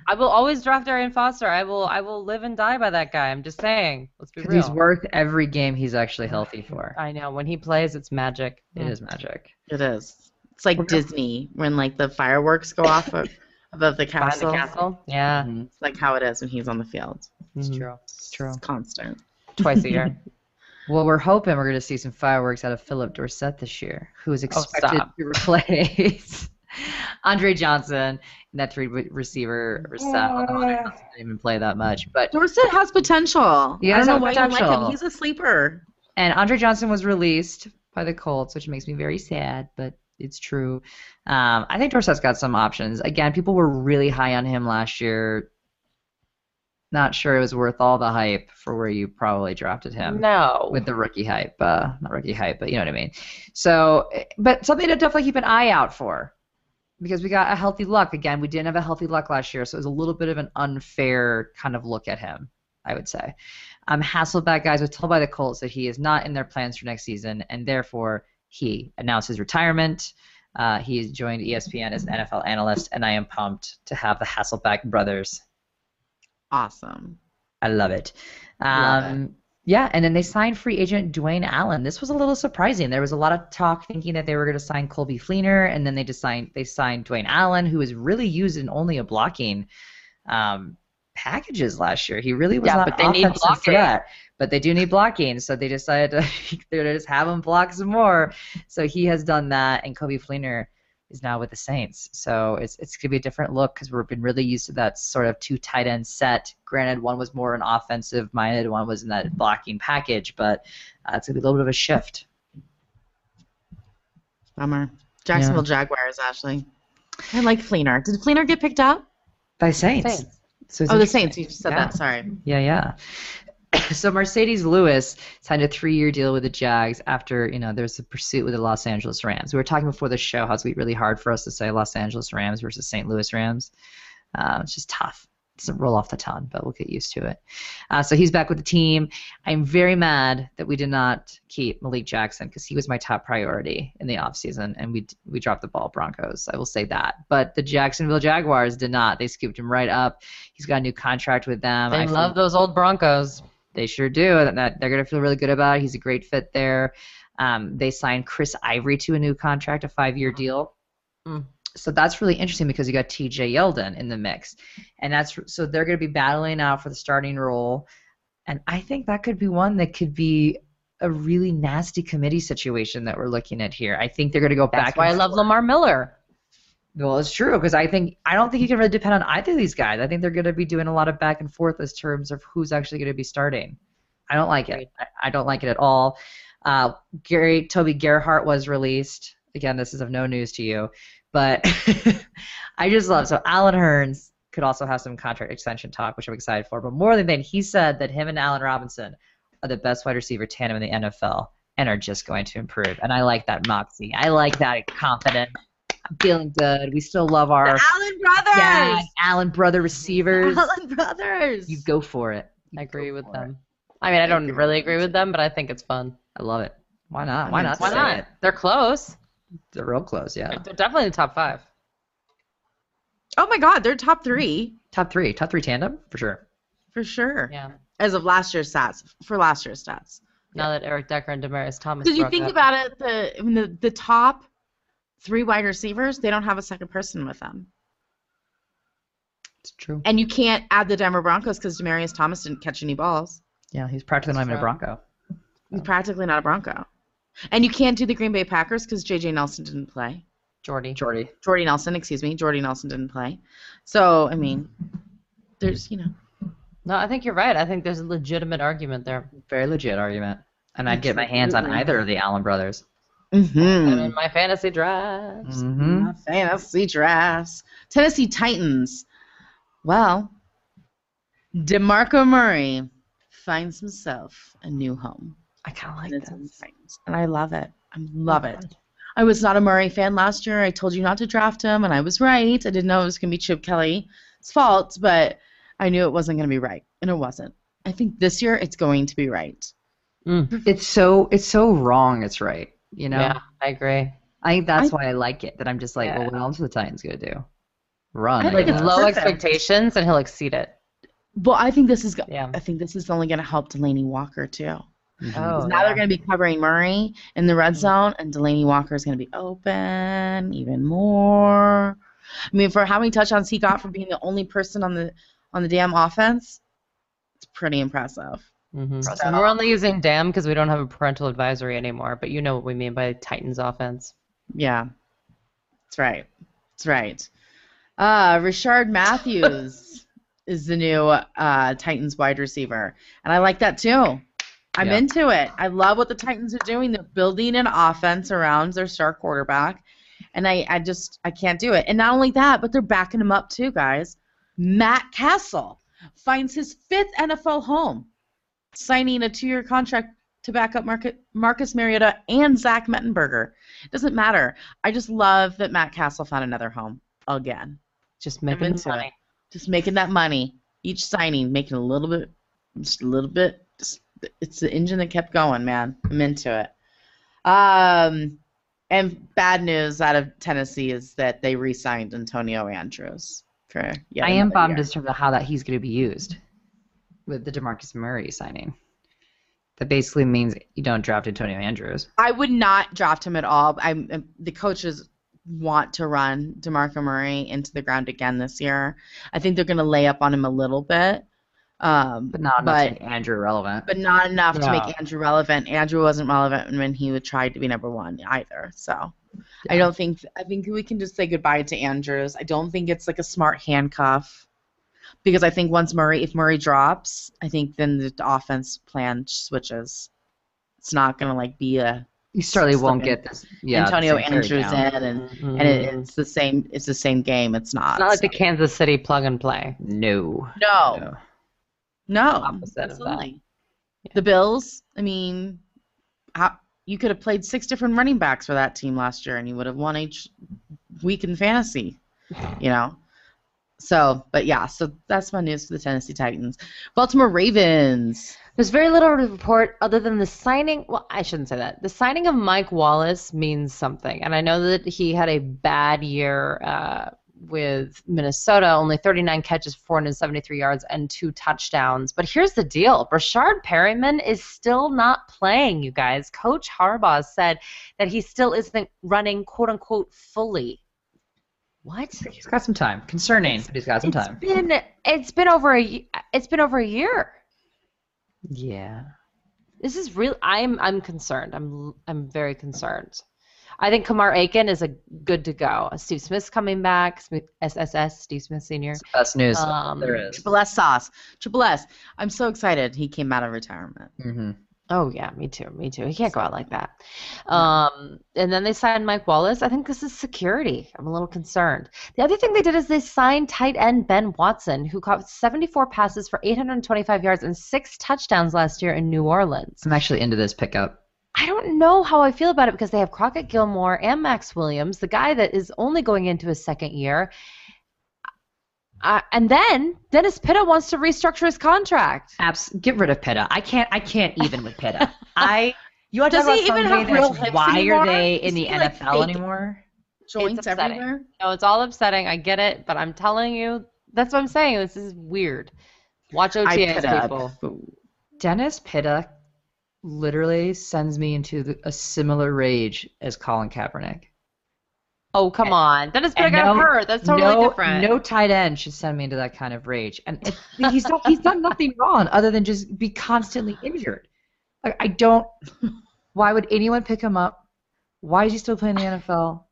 I will always draft Arian Foster. I will I will live and die by that guy. I'm just saying. Let's be 'Cause real. he's worth every game he's actually healthy for. I know. When he plays, it's magic. It is magic. It is. It's like We're gonna- Disney when like the fireworks go off of, above the Behind castle. the castle? Yeah. Mhm. It's like how it is when he's on the field. It's Mhm. true. It's true. It's constant. Twice a year. Well, we're hoping we're going to see some fireworks out of Phillip Dorsett this year, who is expected stop. to replace Andre Johnson in that three re- receiver. Reset. Although Andre Johnson didn't even play that much, but Dorsett has potential. Yeah, I don't know that why you don't like potential. him. He's a sleeper. And Andre Johnson was released by the Colts, which makes me very sad, but it's true. Um, I think Dorsett's got some options. Again, people were really high on him last year. Not sure it was worth all the hype for where you probably drafted him no. with the rookie hype. Uh, not rookie hype, but you know what I mean. So, but something to definitely keep an eye out for because we got a healthy luck. Again, we didn't have a healthy luck last year, so it was a little bit of an unfair kind of look at him, I would say. Um, Hasselbeck guys was told by the Colts that he is not in their plans for next season, and therefore he announced his retirement. Uh, he joined ESPN as an NFL analyst, and I am pumped to have the Hasselbeck brothers Awesome. I love it. Love Um, Yeah, and then they signed free agent Dwayne Allen. This was a little surprising. There was a lot of talk thinking that they were going to sign Coby Fleener, and then they just signed they signed Dwayne Allen, who was really used in only a blocking um, packages last year. He really was Yeah, not but they an need offensive blocking. threat. But they do need blocking, so they decided to they're gonna just have him block some more. So he has done that, and Coby Fleener is now with the Saints. So it's it's gonna be a different look because we've been really used to that sort of two tight end set. Granted, one was more an offensive minded, one was in that blocking package, but uh, it's gonna be a little bit of a shift. Bummer. Jacksonville Jaguars, Ashley. I like Fleener. Did Fleener get picked up? By Saints. Saints. So Oh, the. Saints. You just said Yeah. that. Sorry. Yeah, yeah. so Marcedes Lewis signed a three-year deal with the Jags after you know there's a pursuit with the Los Angeles Rams. We were talking before the show how it's be really hard for us to say Los Angeles Rams versus St. Louis Rams. Uh, it's just tough. It doesn't roll off the tongue, but we'll get used to it. Uh, so he's back with the team. I'm very mad that we did not keep Malik Jackson because he was my top priority in the offseason, and we we dropped the ball Broncos. I will say that. But the Jacksonville Jaguars did not. They scooped him right up. He's got a new contract with them. They I love those old Broncos. They sure do. That, that they're going to feel really good about it. He's a great fit there. Um, they signed Chris Ivory to a new contract, a five-year deal. Mm. So that's really interesting because you got T.J. Yeldon in the mix, and that's so they're going to be battling out for the starting role. And I think that could be one that could be a really nasty committee situation that we're looking at here. I think they're going to go That's back. That's why I love. Lamar Miller. Well, it's true because I think I don't think you can really depend on either of these guys. I think they're going to be doing a lot of back and forth as terms of who's actually going to be starting. I don't like it. I, I don't like it at all. Uh, Gary Toby Gerhart was released. Again, this is of no news to you, but I just love so Allen Hurns could also have some contract extension talk, which I'm excited for. But more than that, he said that him and Allen Robinson are the best wide receiver tandem in the NFL and are just going to improve. And I like that moxie. I like that confidence. I'm feeling good. We still love our Allen Brothers. yeah, Allen brother receivers. Allen Brothers. You go for it. I agree with for them. I mean, I don't really agree with them, but I think it's fun. I love it. Why not? Why mean, not? Why not? it? They're close. They're real close, yeah. They're definitely in the top five. Oh my God, they're top three Top three. Top three tandem for sure. for sure. Yeah. As of last year's stats, for last year's stats. Now that Eric Decker and Demaryius Thomas. Because you think up. about it, the I mean, the the top three wide receivers, they don't have a second person with them, It's true. and you can't add the Denver Broncos because Demaryius Thomas didn't catch any balls. Yeah, he's practically not even a Bronco. He's practically not a Bronco, and you can't do the Green Bay Packers because J.J. Nelson didn't play. Jordy. Jordy. Jordy Nelson, excuse me, Jordy Nelson didn't play. So I mean, there's you know, No, I think you're right. I think there's a legitimate argument there. Very legit argument. And I'd get my hands on either of the Allen brothers. Mm-hmm. And in my fantasy drafts. Mm-hmm. fantasy drafts. Tennessee Titans. Well, DeMarco Murray finds himself a new home. I kind of like it's that. in the Titans. And I love it. I love it. I was not a Murray fan last year. I told you not to draft him, and I was right. I didn't know it was going to be Chip Kelly's fault, but I knew it wasn't going to be right, and it wasn't. I think this year it's going to be right. Mm. It's so it's so wrong. It's right. You know. Yeah, I agree. I think that's I- why I like it. That I'm just like, Yeah. well, what else are the Titans gonna do? Run. I I Like it's low perfect. expectations, and he'll exceed it. But I think this is. go- Yeah. I think this is only going to help Delanie Walker too. Mhm. Oh, now yeah. they're going to be covering Murray in the red zone, and Delanie Walker is going to be open even more. I mean, for how many touchdowns he got for being the only person on the on the damn offense, it's pretty impressive. Mm-hmm. So- And we're only using damn because we don't have a parental advisory anymore, but you know what we mean by Titans offense. Yeah, that's right. That's right. Uh, Rishard Matthews is the new uh, Titans wide receiver, and I like that too. I'm Yeah. into it. I love what the Titans are doing. They're building an offense around their star quarterback, and I, I just I can't do it. And not only that, but they're backing him up too, guys. Matt Cassel finds his fifth NFL home, signing a two-year contract to back up Marcus, Marcus Mariota and Zach Mettenberger. It doesn't matter. I just love that Matt Cassel found another home again. Just making into money. it. Just making that money. Each signing, making a little bit, just a little bit. Just, it's the engine that kept going, man. I'm into it. Um, and bad news out of Tennessee is that they re-signed Antonio Andrews for yet I am bummed year. as to how that he's going to be used with the Demarcus Murray signing. That basically means you don't draft Antonio Andrews. I would not draft him at all. I'm um, the coaches want to run DeMarco Murray into the ground again this year. I think they're going to lay up on him a little bit, um, But not enough But- to make Andrew relevant. but not enough to make Andrew relevant. Andrew wasn't relevant when he would try to be number one either. So I don't think I think we can just say goodbye to Andrews. I don't think it's like a smart handcuff because I think once Murray, if Murray drops, I think then the offense plan switches. It's not going to like be a you certainly won't get this. Yeah, Antonio the same carry Andrews in, and Mhm. and it, it's the same. It's the same game. It's not. It's not like the Kansas City plug and play. No. no, No. no, Opposite of that. absolutely. The Bills. I mean, how, you could have played six different running backs for that team last year, and you would have won each week in fantasy. You know. So, but yeah, so that's my news for the Tennessee Titans. Baltimore Ravens. There's very little to report other than the signing. Well, I shouldn't say that. The signing of Mike Wallace means something, and I know that he had a bad year uh, with Minnesota. Only 39 catches, 473 yards, and two touchdowns. But here's the deal: Rashard Perriman is still not playing. You guys, Coach Harbaugh said that he still isn't running "quote unquote" fully. What? He's got some time. Concerning, but he's got some It's time. been it's been over a y- it's been over a year. Yeah. This is real. I'm I'm concerned. I'm I'm very concerned. I think Kamar Aiken is a good to go. Steve Smith's coming back. Smith, SSS Steve Smith Senior. It's the best news Um, there is. Triple S sauce. Triple S. I'm so excited he came out of retirement. hmm Oh yeah, me too. Me too. He can't go out like that. Um, and then they signed Mike Wallace. I think this is security. I'm a little concerned. The other thing they did is they signed tight end Ben Watson, who caught 74 passes for 825 yards and six touchdowns last year in New Orleans. I'm actually into this pickup. I don't know how I feel about it because they have Crockett Gilmore and Maxx Williams, the guy that is only going into his second year. Uh, and then Dennis Pitta wants to restructure his contract. Abs- get rid of Pitta. I can't. I can't even with Pitta. I. You want to Does talk he about even have real that's- hips Why anymore? are they in Is the he, like, NFL anymore? Joints upsetting. everywhere. No, it's all upsetting. I get it, but I'm telling you, that's what I'm saying. This is weird. Watch I OTAs, put up. people. Dennis Pitta literally sends me into the, a similar rage as Colin Kaepernick. Oh, come on. Dennis Pitta And got no- hurt. That's totally no, different. No tight end should send me into that kind of rage. And it, he's not, he's done nothing wrong other than just be constantly injured. Like I don't. Why would anyone pick him up? Why is he still playing the NFL?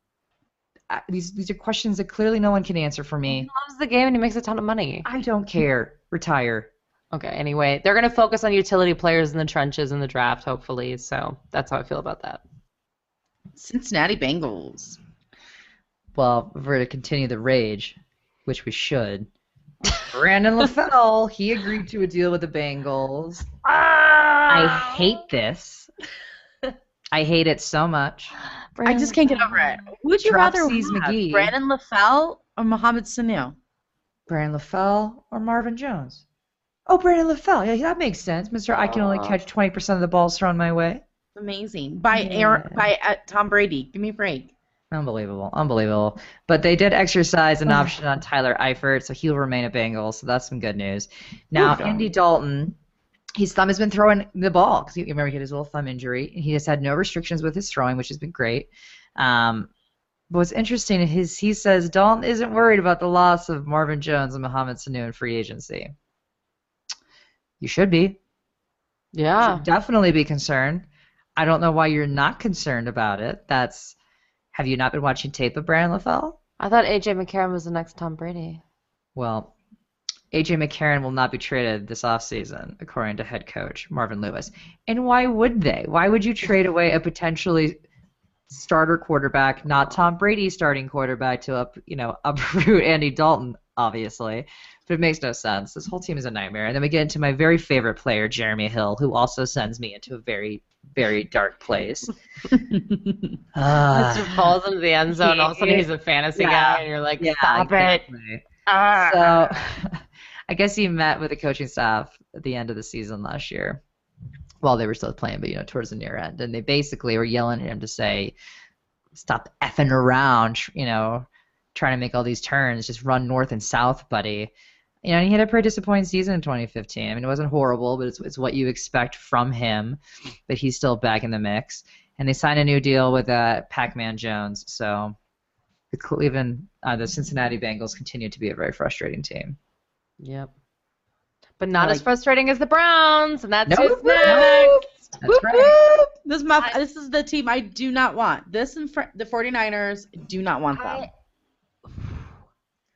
I, these these are questions that clearly no one can answer for me. He me. loves the game and he makes a ton of money. I don't care. Retire. Okay, anyway, they're going to focus on utility players in the trenches in the draft, hopefully. So that's how I feel about that. Cincinnati Bengals. Well, if we're to continue the rage, which we should. Brandon LaFell, he agreed to a deal with the Bengals. I hate this. I hate it so much. I just can't get over it. Who would you rather Dropsies have, McGee. Brandon LaFell or Mohamed Sanu? Brandon LaFell or Marvin Jones? Oh, Brandon LaFell. Yeah, that makes sense. Mr. I can only catch 20% of the balls thrown my way. Amazing. By Yeah. Aaron, by uh, Tom Brady. Give me a break. Unbelievable. Unbelievable. But they did exercise an option on Tyler Eifert, so he'll remain a Bengal, so that's some good news. Now, Andy Dalton, his thumb has been throwing the ball because you remember he had his little thumb injury. He has had no restrictions with his throwing, which has been great. Um, but what's interesting is he says Dalton isn't worried about the loss of Marvin Jones and Mohamed Sanu in free agency. You should be. Yeah. Should definitely be concerned. I don't know why you're not concerned about it. That's have you not been watching tape of Brandon LaFell? I thought AJ McCarron was the next Tom Brady. Well, AJ McCarron will not be traded this offseason, according to head coach Marvin Lewis. And why would they? Why would you trade away a potentially starter quarterback, not Tom Brady starting quarterback, to up you know uproot Andy Dalton, obviously? But it makes no sense. This whole team is a nightmare. And then we get into my very favorite player, Jeremy Hill, who also sends me into a very, very dark place. Ah. Mr. falls into the end zone. All of a sudden, he's a fantasy Yeah. guy, and you're like, Yeah, stop it. exactly. Ah. So I guess he met with the coaching staff at the end of the season last year. While they were still playing, but you know, towards the near end. And they basically were yelling at him to say, Stop effing around, you know, trying to make all these turns, just run north and south, buddy. You know, and he had a pretty disappointing season in 2015. I mean, it wasn't horrible, but it's, it's what you expect from him. But he's still back in the mix. And they signed a new deal with uh, Pac-Man Jones. So the Cleveland, uh, the Cincinnati Bengals continue to be a very frustrating team. Yep. But not I as frustrating as the Browns, and that's Nope. who's next. That's Whoop, right. whoop. This is my, this is the team I do not want. This and fr- the 49ers do not want them.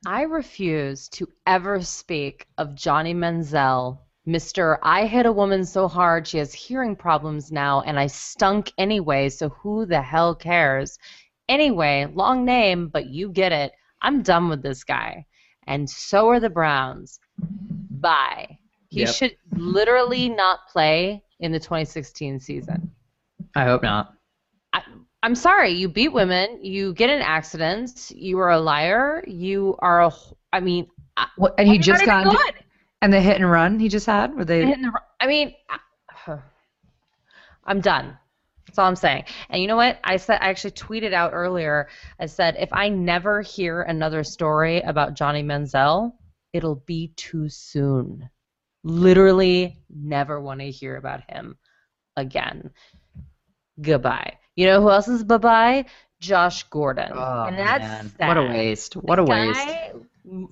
I, I refuse to ever speak of Johnny Manziel, Mr. I hit a woman so hard she has hearing problems now and I stunk anyway, so who the hell cares? Anyway, long name, but you get it. I'm done with this guy. And so are the Browns. Bye. He Yep. should literally not play in the 2016 season. I hope not. I'm sorry, you beat women, you get in accidents, you are a liar, you are a. I mean, uh, What, and he just got and the hit and run he just had were they the, I mean, uh, I- I'm done. That's all I'm saying. And you know what? I said I actually tweeted out earlier. I said if I never hear another story about Johnny Manziel, it'll be too soon. Literally, never want to hear about him again. Goodbye. You know who else is bye bye? Josh Gordon. Oh, and that's man. sad. What a waste. What a waste. Guy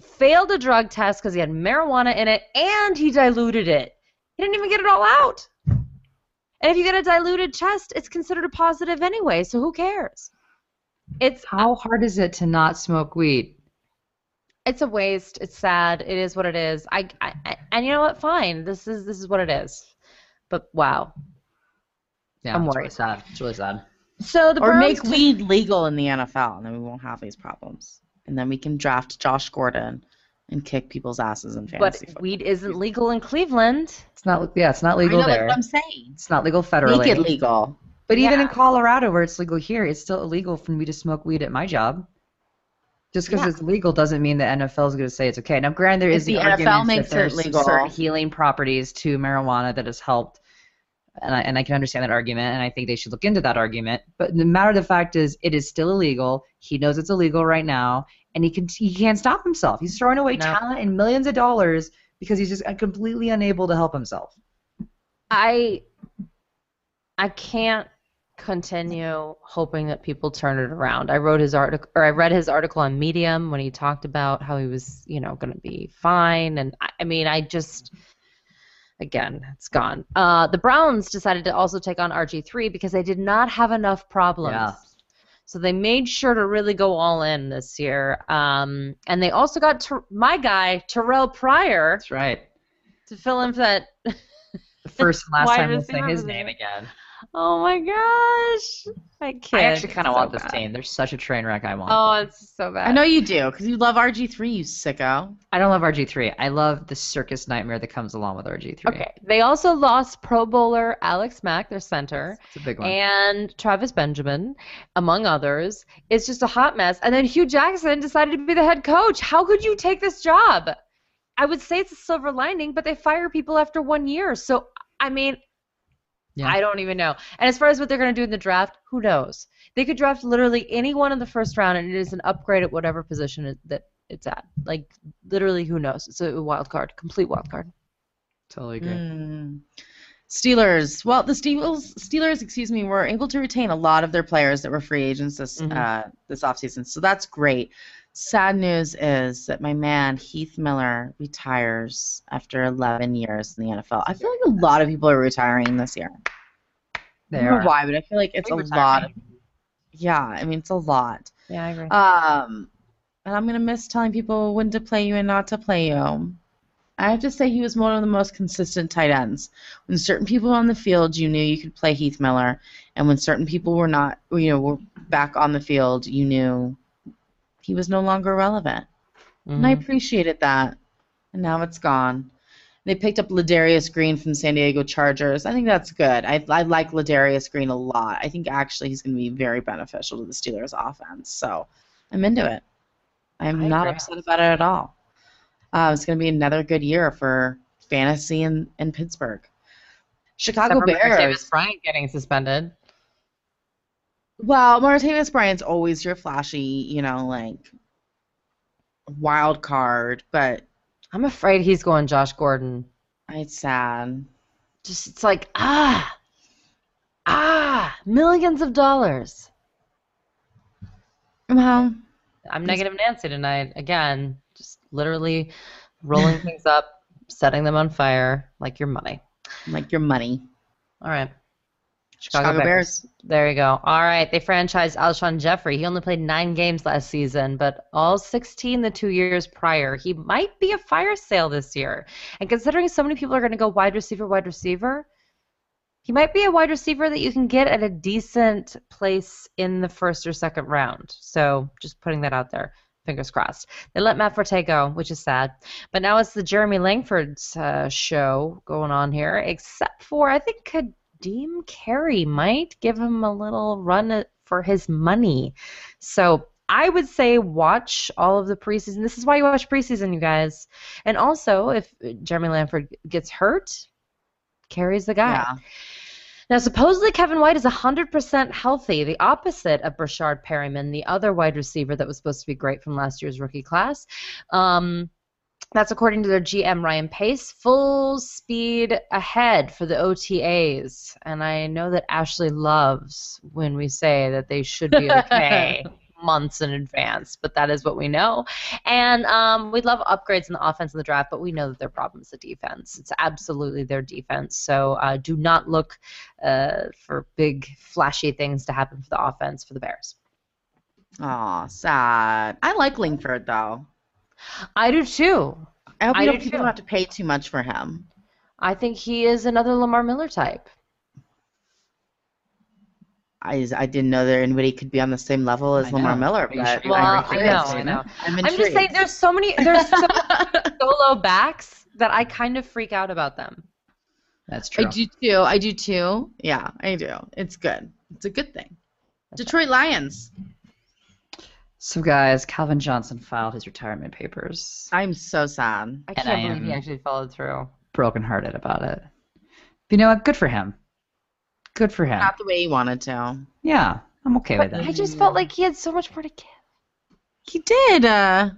failed a drug test because he had marijuana in it and he diluted it. He didn't even get it all out. And if you get a diluted chest, it's considered a positive anyway, so who cares? It's How hard is it to not smoke weed? it's a waste. It's sad. It is what it is. I, I, I and you know what? Fine. This is this is what it is. But wow. Yeah, I'm it's really worried. sad. It's really sad. So the Or Browns make took- weed legal in the NFL, and then we won't have these problems. And then we can draft Josh Gordon and kick people's asses in but fantasy football. weed isn't legal in Cleveland. It's not. Yeah, it's not legal I legal know, that's there. what I'm saying. It's not legal federally. Make it legal. But even in Colorado, where it's legal here, it's still illegal for me to smoke weed at my job. Just because Yeah. it's legal doesn't mean the NFL is going to say it's okay. Now, granted, there is If the, the NFL argument makes that there's it legal- certain healing properties to marijuana that has helped, and I, and I can understand that argument, and I think they should look into that argument. But the matter of the fact is, it is still illegal. He knows it's illegal right now, and he can he can't stop himself. He's throwing away No. talent and millions of dollars because he's just completely unable to help himself. I I can't continue hoping that people turn it around. I wrote his article or I read his article on Medium when he talked about how he was, you know, going to be fine and I, I mean, I just again, it's gone. Uh the Browns decided to also take on RG3 because they did not have enough problems. Yeah. So they made sure to really go all in this year. Um, and they also got Ter- my guy Terrelle Pryor That's right. to fill in for that The first and last time we'll say his name again. Oh my gosh. I can't. I actually kind of so want this bad. team. They're such a train wreck. I want. Oh, them. it's so bad. I know you do, because you love RG3, you sicko. I don't love RG3. I love the circus nightmare that comes along with RG3. Okay. They also lost Pro Bowler Alex Mack, their center, It's a big one. and Travis Benjamin, among others. It's just a hot mess. And then Hue Jackson decided to be the head coach. How could you take this job? I would say it's a silver lining, but they fire people after one year. So, I mean, Yeah. I don't even know. And as far as what they're going to do in the draft, who knows? They could draft literally anyone in the first round, and it is an upgrade at whatever position it, that it's at. Like literally, who knows? It's a wild card, complete wild card. totally agree. Mm. Steelers. Well, the Steelers, Steelers, excuse me, were able to retain a lot of their players that were free agents this Mhm. uh, this offseason, so that's great. Sad news is that my man Heath Miller retires after 11 years in the NFL. I feel like a lot of people are retiring this year. I don't know are. why, but I feel like it's a lot. Of, yeah, I mean it's a lot. Yeah, I agree. Um, and I'm gonna miss telling people when to play you and not to play you. I have to say he was one of the most consistent tight ends. When certain people were on the field, you knew you could play Heath Miller, and when certain people were not, you know, were back on the field, you knew he was no longer relevant. And I Mhm. appreciated that. And now it's gone. They picked up Ladarius Green from San Diego Chargers. I think that's good. I, I like Ladarius Green a lot. I think actually he's going to be very beneficial to the Steelers' offense. So I'm into it. I'm I not agree. upset about it at all. Uh, it's going to be another good year for fantasy in, in Pittsburgh. Chicago Bears. Martavis Bryant getting suspended. Well, Martavis Bryant's always your flashy, you know, like wild card, but I'm afraid he's going Josh Gordon. it's sad. Just it's like ah, ah, millions of dollars. Well, I'm negative Nancy tonight again. Just literally rolling things up, setting them on fire like your money. like your money. All right. Chicago, Bears. There you go. All right. They franchised Alshon Jeffery. He only played nine games last season, but all 16 the two years prior. He might be a fire sale this year. And considering so many people are going to go wide receiver, wide receiver, he might be a wide receiver that you can get at a decent place in the first or second round. So just putting that out there. Fingers crossed. They let Matt Forte go, which is sad. But now it's the Jeremy Langford's uh, show going on here, except for I think Ka'Deem Carey might give him a little run for his money. So I would say watch all of the preseason. This is why you watch preseason, you guys. And also, if Jeremy Langford gets hurt, Carey's the guy. Yeah. Now, supposedly Kevin White is 100% healthy, the opposite of Breshad Perriman, the other wide receiver that was supposed to be great from last year's rookie class. Um, that's according to their GM Ryan Pace. Full speed ahead for the OTAs. And I know that Ashley loves when we say that they should be okay. months in advance, but that is what we know. And um, we'd love upgrades in the offense and the draft, but we know that their problem is the defense. It's absolutely their defense. So uh, do not look uh, for big, flashy things to happen for the offense for the Bears. Aw, sad. I like Lingford though. I do too. I hope I you do don't, people too. don't have to pay too much for him. I think he is another Lamar Miller type. I, I didn't know that anybody could be on the same level as I Lamar know. Miller, but? Well, I'm I know, I know. I'm I'm just saying, there's so many, there's so many solo backs that I kind of freak out about them. That's true. I do too. I do too. Yeah, I do. It's good. It's a good thing. Detroit Lions. So, guys, Calvin Johnson filed his retirement papers. I'm so sad. I can't I believe he am- actually followed through. Brokenhearted about it. But you know what? Good for him. Good for him. Not the way he wanted to. Yeah, I'm okay with that. I just felt like he had so much more to give. He did. Uh,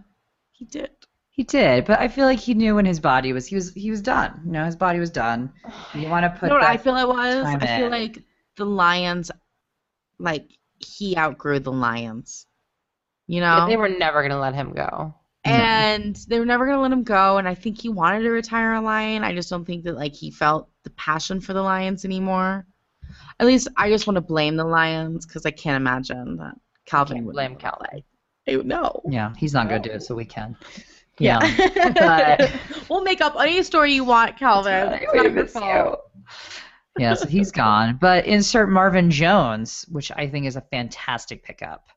he did. He did, but I feel like he knew when his body was he was he was done. You know, his body was done. You want to put You know what that, I feel it was? time I feel in. like the Lions, like he outgrew the Lions. You know, Yeah, they were never gonna let him go. and they were never gonna let him go. And I think he wanted to retire a Lion. I just don't think that like he felt the passion for the Lions anymore. At least I just want to blame the Lions because I can't imagine that Calvin Can't would blame Calvin. I would. Yeah, he's not gonna do it, so we can. Yeah. but- we'll make up any story you want, Calvin. It's we not your miss fault. Yeah, so he's gone. But insert Marvin Jones, which I think is a fantastic pickup.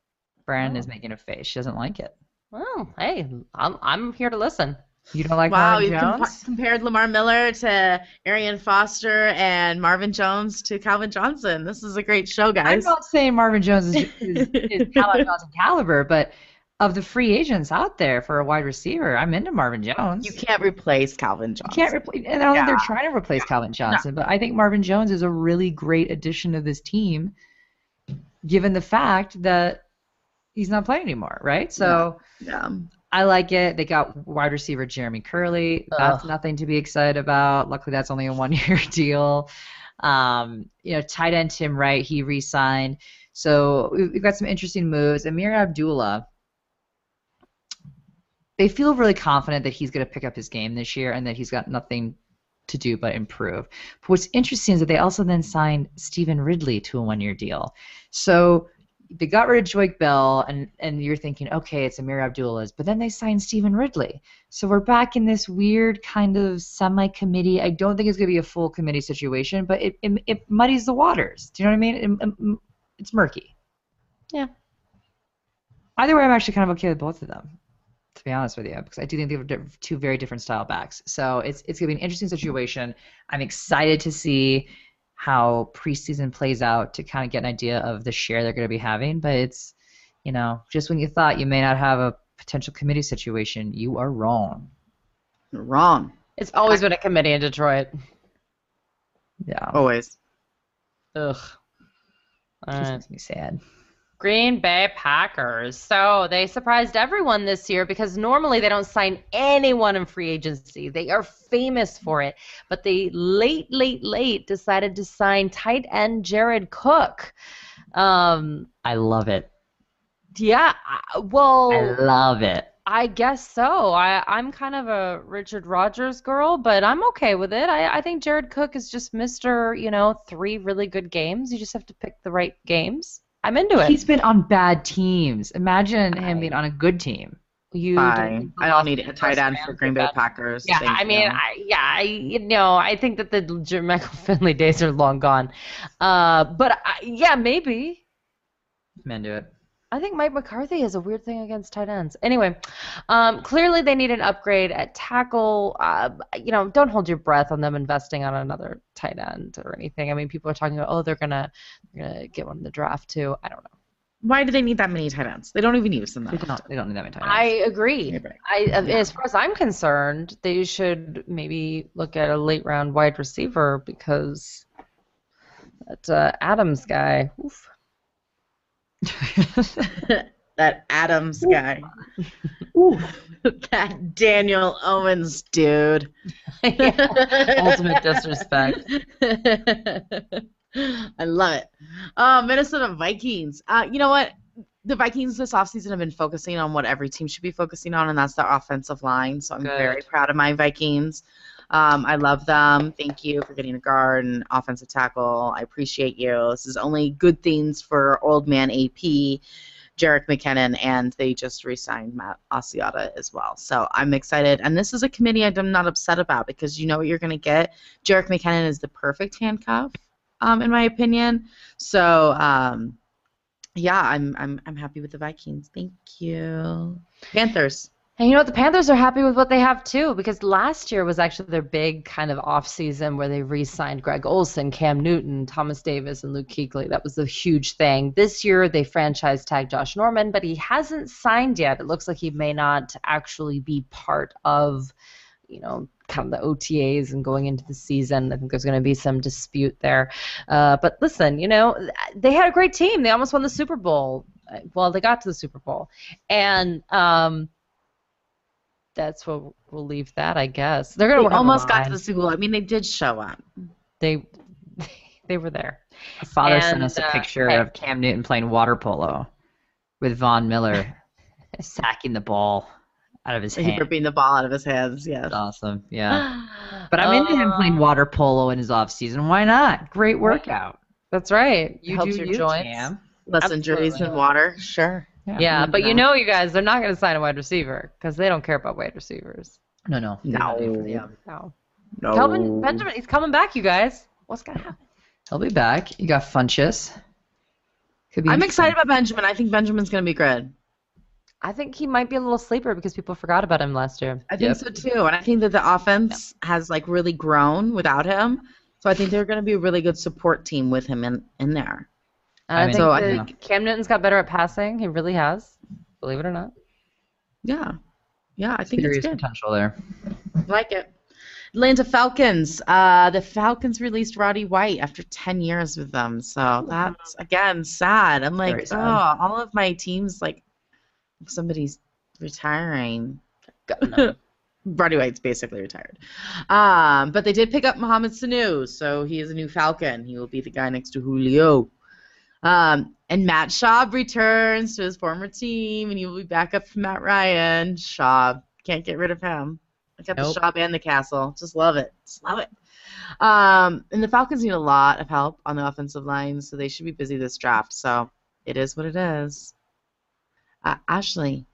Brandon Oh. is making a face. She doesn't like it. Well, hey, I'm I'm here to listen. You don't like Wow, Marvin you Jones? compa- compared Lamar Miller to Arian Foster and Marvin Jones to Calvin Johnson. This is a great show, guys. I'm not saying Marvin Jones is, is, is Calvin Johnson caliber, but of the free agents out there for a wide receiver, I'm into Marvin Jones. You can't replace Calvin Johnson. You can't replace, and I don't think Yeah. they're trying to replace Calvin Johnson, but I think Marvin Jones is a really great addition to this team, given the fact that he's not playing anymore, right? So Yeah. I like it. They got wide receiver Jeremy Kerley. That's Ugh. nothing to be excited about. Luckily, that's only a one-year deal. Um, you know, tight end Tim Wright, he re-signed. So we've we've got some interesting moves. Ameer Abdullah. They feel really confident that he's going to pick up his game this year and that he's got nothing to do but improve. But what's interesting is that they also then signed Stevan Ridley to a one-year deal. So they got rid of Joique Bell, and, and you're thinking, okay, it's Ameer Abdullah's, but then they signed Stevan Ridley. So we're back in this weird kind of semi-committee. I don't think it's going to be a full committee situation, but it, it, it muddies the waters. Do you know what I mean? It- it- it's murky. Yeah. Either way, I'm actually kind of okay with both of them, to be honest with you, because I do think they have diff- two very different style backs. So it's it's going to be an interesting situation. I'm excited to see how preseason plays out to kind of get an idea of the share they're going to be having. But it's, you know, just when you thought you may not have a potential committee situation, you are wrong. Wrong. It's always been a committee in Detroit. Yeah. Always. Ugh. All Just right. makes me sad. Green Bay Packers. So they surprised everyone this year because normally they don't sign anyone in free agency. They are famous for it. But they late, late, late decided to sign tight end Jared Cook. Um, I love it. yeah, well, I love it. I guess so. I, I'm kind of a Richard Rodgers girl, but I'm okay with it. I, I think Jared Cook is just Mr. You know, three really good games. You just have to pick the right games. I'm into it. He's been on bad teams. Imagine him being on a good team. you Fine. I don't need a tight end for Green Bay. Packers. Yeah, Thank I mean, you. I, yeah, I, you know, I think that the Jermichael Finley days are long gone. Uh, but I, yeah, maybe. I'm into it. I think Mike McCarthy has a weird thing against tight ends. Anyway, um, clearly they need an upgrade at tackle. Uh, you know, don't hold your breath on them investing on another tight end or anything. I mean, people are talking about, oh, they're gonna, they're gonna get one in the draft too. I don't know. Why do they need that many tight ends? They don't even use them They that don't, they don't need that many tight ends. I agree. Maybe. I, as far as I'm concerned, they should maybe look at a late round wide receiver because that uh, Adams guy. Oof. that Adams guy. Ooh, that Daniel Owens dude. Ultimate disrespect. I love it. Uh, Minnesota Vikings. Uh, you know what? the Vikings this offseason have been focusing on what every team should be focusing on, and that's their offensive line. So I'm Good. very proud of my Vikings. Um, I love them. Thank you for getting a guard and offensive tackle. I appreciate you. This is only good things for old man AP, Jerick McKinnon, and they just re-signed Matt Asiata as well. So I'm excited. And this is a committee I'm not upset about because you know what you're going to get. Jerick McKinnon is the perfect handcuff, um, in my opinion. So um, yeah, I'm I'm I'm happy with the Vikings. Thank you. Panthers. And you know what? The Panthers are happy with what they have too, because last year was actually their big kind of off season where they re-signed Greg Olsen, Cam Newton, Thomas Davis, and Luke Kuechly. That was a huge thing. This year they franchise tagged Josh Norman, but he hasn't signed yet. It looks like he may not actually be part of, you know, kind of the OTAs and going into the season. I think there's going to be some dispute there. Uh, but listen, you know, they had a great team. They almost won the Super Bowl. Well, they got to the Super Bowl, and um, that's what we'll leave that, I guess. They're gonna They almost got to the Super Bowl. I mean, they did show up. They they were there. My father sent us a uh, picture hey. of Cam Newton playing water polo with Von Miller sacking the ball out of his hands. He ripping the ball out of his hands. Yes. That's awesome. Yeah. But I'm into him playing Uh, water polo in his off season. Why not? Great workout. That's right. You Helps do your you, joints. Cam. Less injuries Absolutely. in water. Sure. Yeah, I'm but you know, you guys, they're not going to sign a wide receiver because they don't care about wide receivers. No, no. No. For um, No. No. Kelvin Benjamin, he's coming back, you guys. What's gonna happen? He'll be back. You got Funchess. Could be I'm excited about Benjamin. I think Benjamin's going to be good. I think he might be a little sleeper because people forgot about him last year. I think Yep. so too. And I think that the offense has like really grown without him. So I think they're going to be a really good support team with him in, in there. I mean, think So I think- Cam Newton's got better at passing. He really has. Believe it or not. Yeah. Yeah, I think Serious it's good. potential there. like it. Atlanta Falcons. Uh, the Falcons released Roddy White after 10 years with them. So that's, again, sad. I'm like, sad. oh, all of my teams, like, somebody's retiring. Roddy White's basically retired. Um, but they did pick up Mohamed Sanu, so he is a new Falcon. He will be the guy next to Julio. Um, and Matt Schaub returns to his former team, and he will be back up from Matt Ryan. Schaub. Can't get rid of him. I got Nope. the Schaub and the castle. Just love it. Just love it. Um, and the Falcons need a lot of help on the offensive line, so they should be busy this draft. So it is what it is. Uh, Ashley,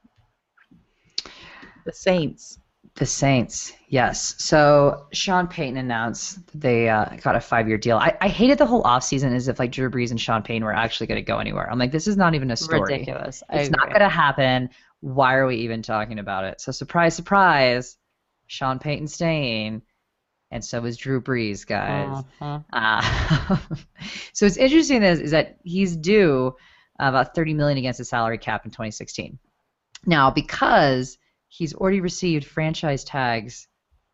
the Saints. The Saints, yes. So Sean Payton announced that they uh, got a five-year deal. I, I hated the whole offseason as if like Drew Brees and Sean Payton were actually going to go anywhere. I'm like, this is not even a story. Ridiculous. I It's not going to happen. Why are we even talking about it? So surprise, surprise, Sean Payton staying, and so is Drew Brees, guys. Mhm. Uh, so what's interesting is, is that he's due about 30 million against the salary cap in 2016. Now, because he's already received franchise tags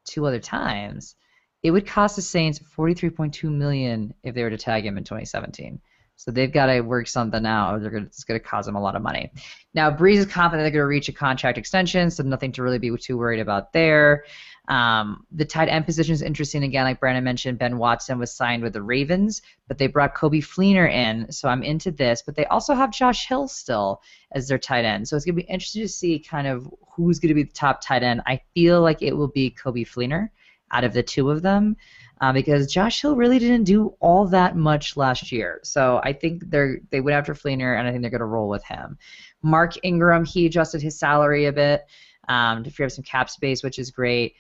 two other times, it would cost the Saints 43.2 million if they were to tag him in 2017. So they've got to work something out. They're gonna, it's going to cost them a lot of money. Now, Brees is confident they're going to reach a contract extension, so nothing to really be too worried about there. Um, the tight end position is interesting again, like Brandon mentioned. Ben Watson was signed with the Ravens, but they brought Coby Fleener in, so I'm into this. But they also have Josh Hill still as their tight end, so it's gonna be interesting to see kind of who's gonna be the top tight end. I feel like it will be Coby Fleener out of the two of them. Uh, because Josh Hill really didn't do all that much last year, so I think they're they went after Fleener, and I think they're going to roll with him. Mark Ingram, he adjusted his salary a bit um, to free up some cap space, which is great.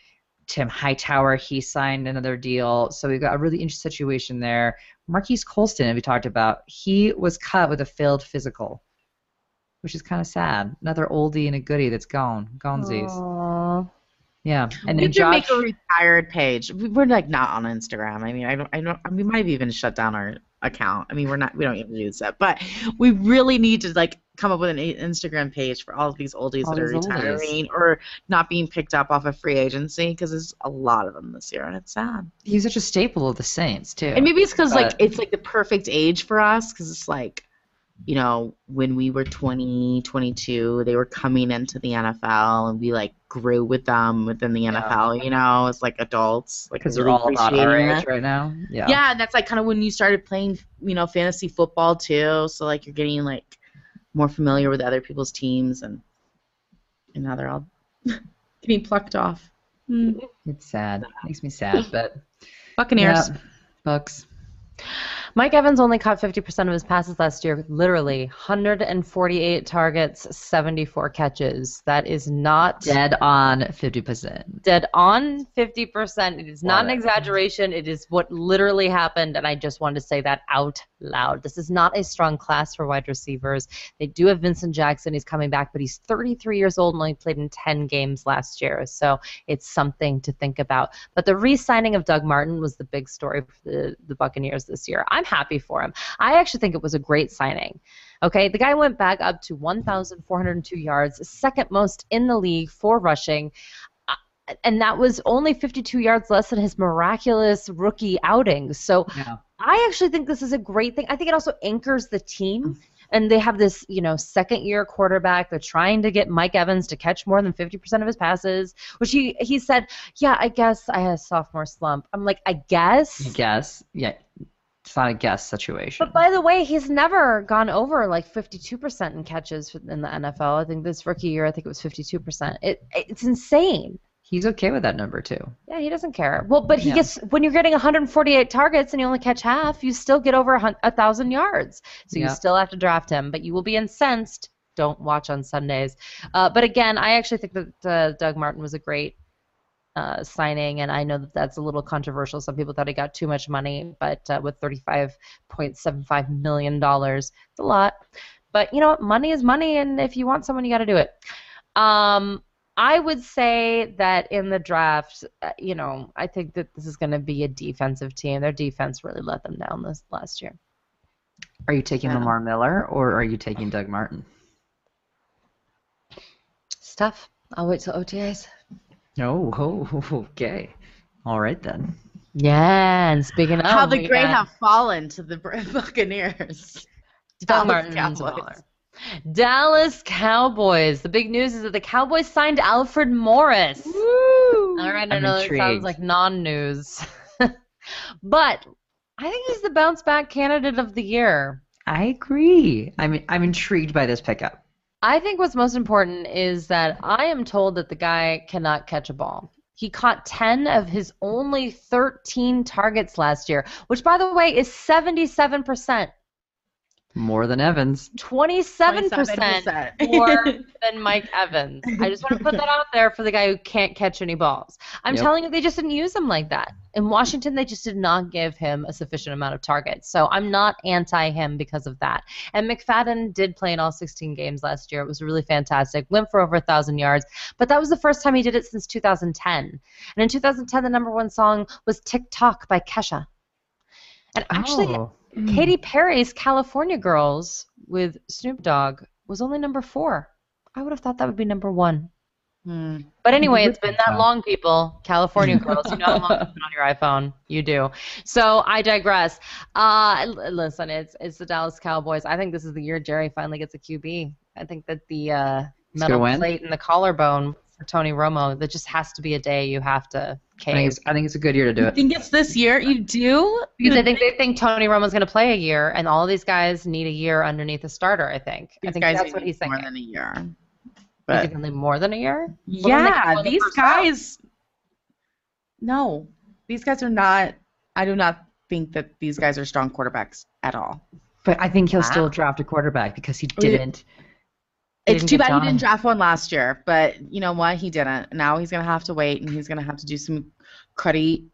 Tim Hightower, he signed another deal. So we've got a really interesting situation there. Marquise Colston, we talked about, he was cut with a failed physical, which is kind of sad. Another oldie and a goodie that's gone. Gonesies. Aw. Yeah. And we then Josh. make a retired page. We- We're like not on Instagram. I mean, I don't. I don't. We might have even shut down our account. I mean, we're not. We don't even use that. But we really need to like come up with an Instagram page for all of these oldies All that are these oldies. retiring or not being picked up off of free agency because there's a lot of them this year and it's sad. He's such a staple of the Saints, too. And maybe it's because like it's like the perfect age for us because it's like, you know, when we were 20, 22, they were coming into the NFL and we like grew with them within the NFL. You know, as like adults, like Because they're all about our age right now. Yeah. Yeah, and that's like kind of when you started playing, you know, fantasy football too. So like you're getting like more familiar with other people's teams, and and now they're all getting plucked off. Hmm. It's sad. Makes me sad, but Buccaneers. yeah, Bucks. Mike Evans only caught 50% of his passes last year, literally 148 targets, 74 catches. That is not Dead on 50%. dead on 50%. It is not an exaggeration. It is what literally happened, and I just wanted to say that out loud. This is not a strong class for wide receivers. They do have Vincent Jackson. He's coming back, but he's 33 years old and only played in 10 games last year, so it's something to think about. But the re-signing of Doug Martin was the big story for the, the Buccaneers this year. I'm happy for him. I actually think it was a great signing. Okay, the guy went back up to 1,402 yards, second most in the league for rushing Uh, and that was only 52 yards less than his miraculous rookie outing. So Yeah. I actually think this is a great thing. I think it also anchors the team. And they have this, you know, second year quarterback. They're trying to get Mike Evans to catch more than 50% of his passes, which he, he said, Yeah, I guess I had a sophomore slump. I'm like, I guess. I guess. Yeah. It's not a guess situation. But by the way, he's never gone over like 52% in catches in the NFL. I think this rookie year, I think it was 52%. It, it's insane. He's okay with that number too. Yeah, he doesn't care. Well, but he Yeah. gets when you're getting 148 targets and you only catch half, you still get over a, a thousand yards. So you still have to draft him, but you will be incensed. Don't watch on Sundays. Uh, but again, I actually think that uh, Doug Martin was a great uh, signing, and I know that that's a little controversial. Some people thought he got too much money, but uh, with 35.75 million dollars, it's a lot. But you know what? Money is money, and if you want someone, you got to do it. Um, I would say that in the draft, uh, you know, I think that this is going to be a defensive team. Their defense really let them down this last year. Are you taking Yeah. Lamar Miller or are you taking Doug Martin? It's tough. I'll wait till OTAs. Oh, oh, okay. All right then. Yeah, and speaking of How the we great got have fallen to the Buccaneers. Dallas Martin's Cowboys. Dallas Cowboys. The big news is that the Cowboys signed Alfred Morris. Woo! All right, I know that sounds like non-news, but I think he's the bounce back candidate of the year. I agree. I'm I'm intrigued by this pickup. I think what's most important is that I am told that the guy cannot catch a ball. He caught 10 of his only 13 targets last year, which, by the way, is 77%. More than Evans. 27% 27%. more than Mike Evans. I just want to put that out there for the guy who can't catch any balls. I'm Yep. telling you, they just didn't use him like that. In Washington, they just did not give him a sufficient amount of targets. So I'm not anti him because of that. And McFadden did play in all 16 games last year. It was really fantastic. Went for over a thousand yards, but that was the first time he did it since 2010. And in 2010, the number one song was "Tick Tock" by Kesha. And actually, Oh. Katy Perry's California Girls with Snoop Dogg was only number four. I would have thought that would be number one. Hmm. But anyway, it's been that long, people. California Girls, you know how long it's been on your iPhone. You do. So I digress. Uh, listen, it's it's the Dallas Cowboys. I think this is the year Jerry finally gets a QB. I think that the uh, metal plate and the collarbone for Tony Romo, that just has to be a day you have to I think it's I think it's a good year to do You it. think it's this year? You do? Because I think they think Tony Romo's going to play a year, and all these guys need a year underneath a starter. I think. I think guys that's need what he's more thinking. than a year. Maybe But only more than a year. Well, yeah, can go in the these first round. guys. No, these guys are not. I do not think that these guys are strong quarterbacks at all. But I think he'll Wow. still draft a quarterback because he Oh, didn't. It's too bad Johnny. he didn't draft one last year, but you know what? He didn't. Now he's gonna have to wait, and he's gonna have to do some cruddy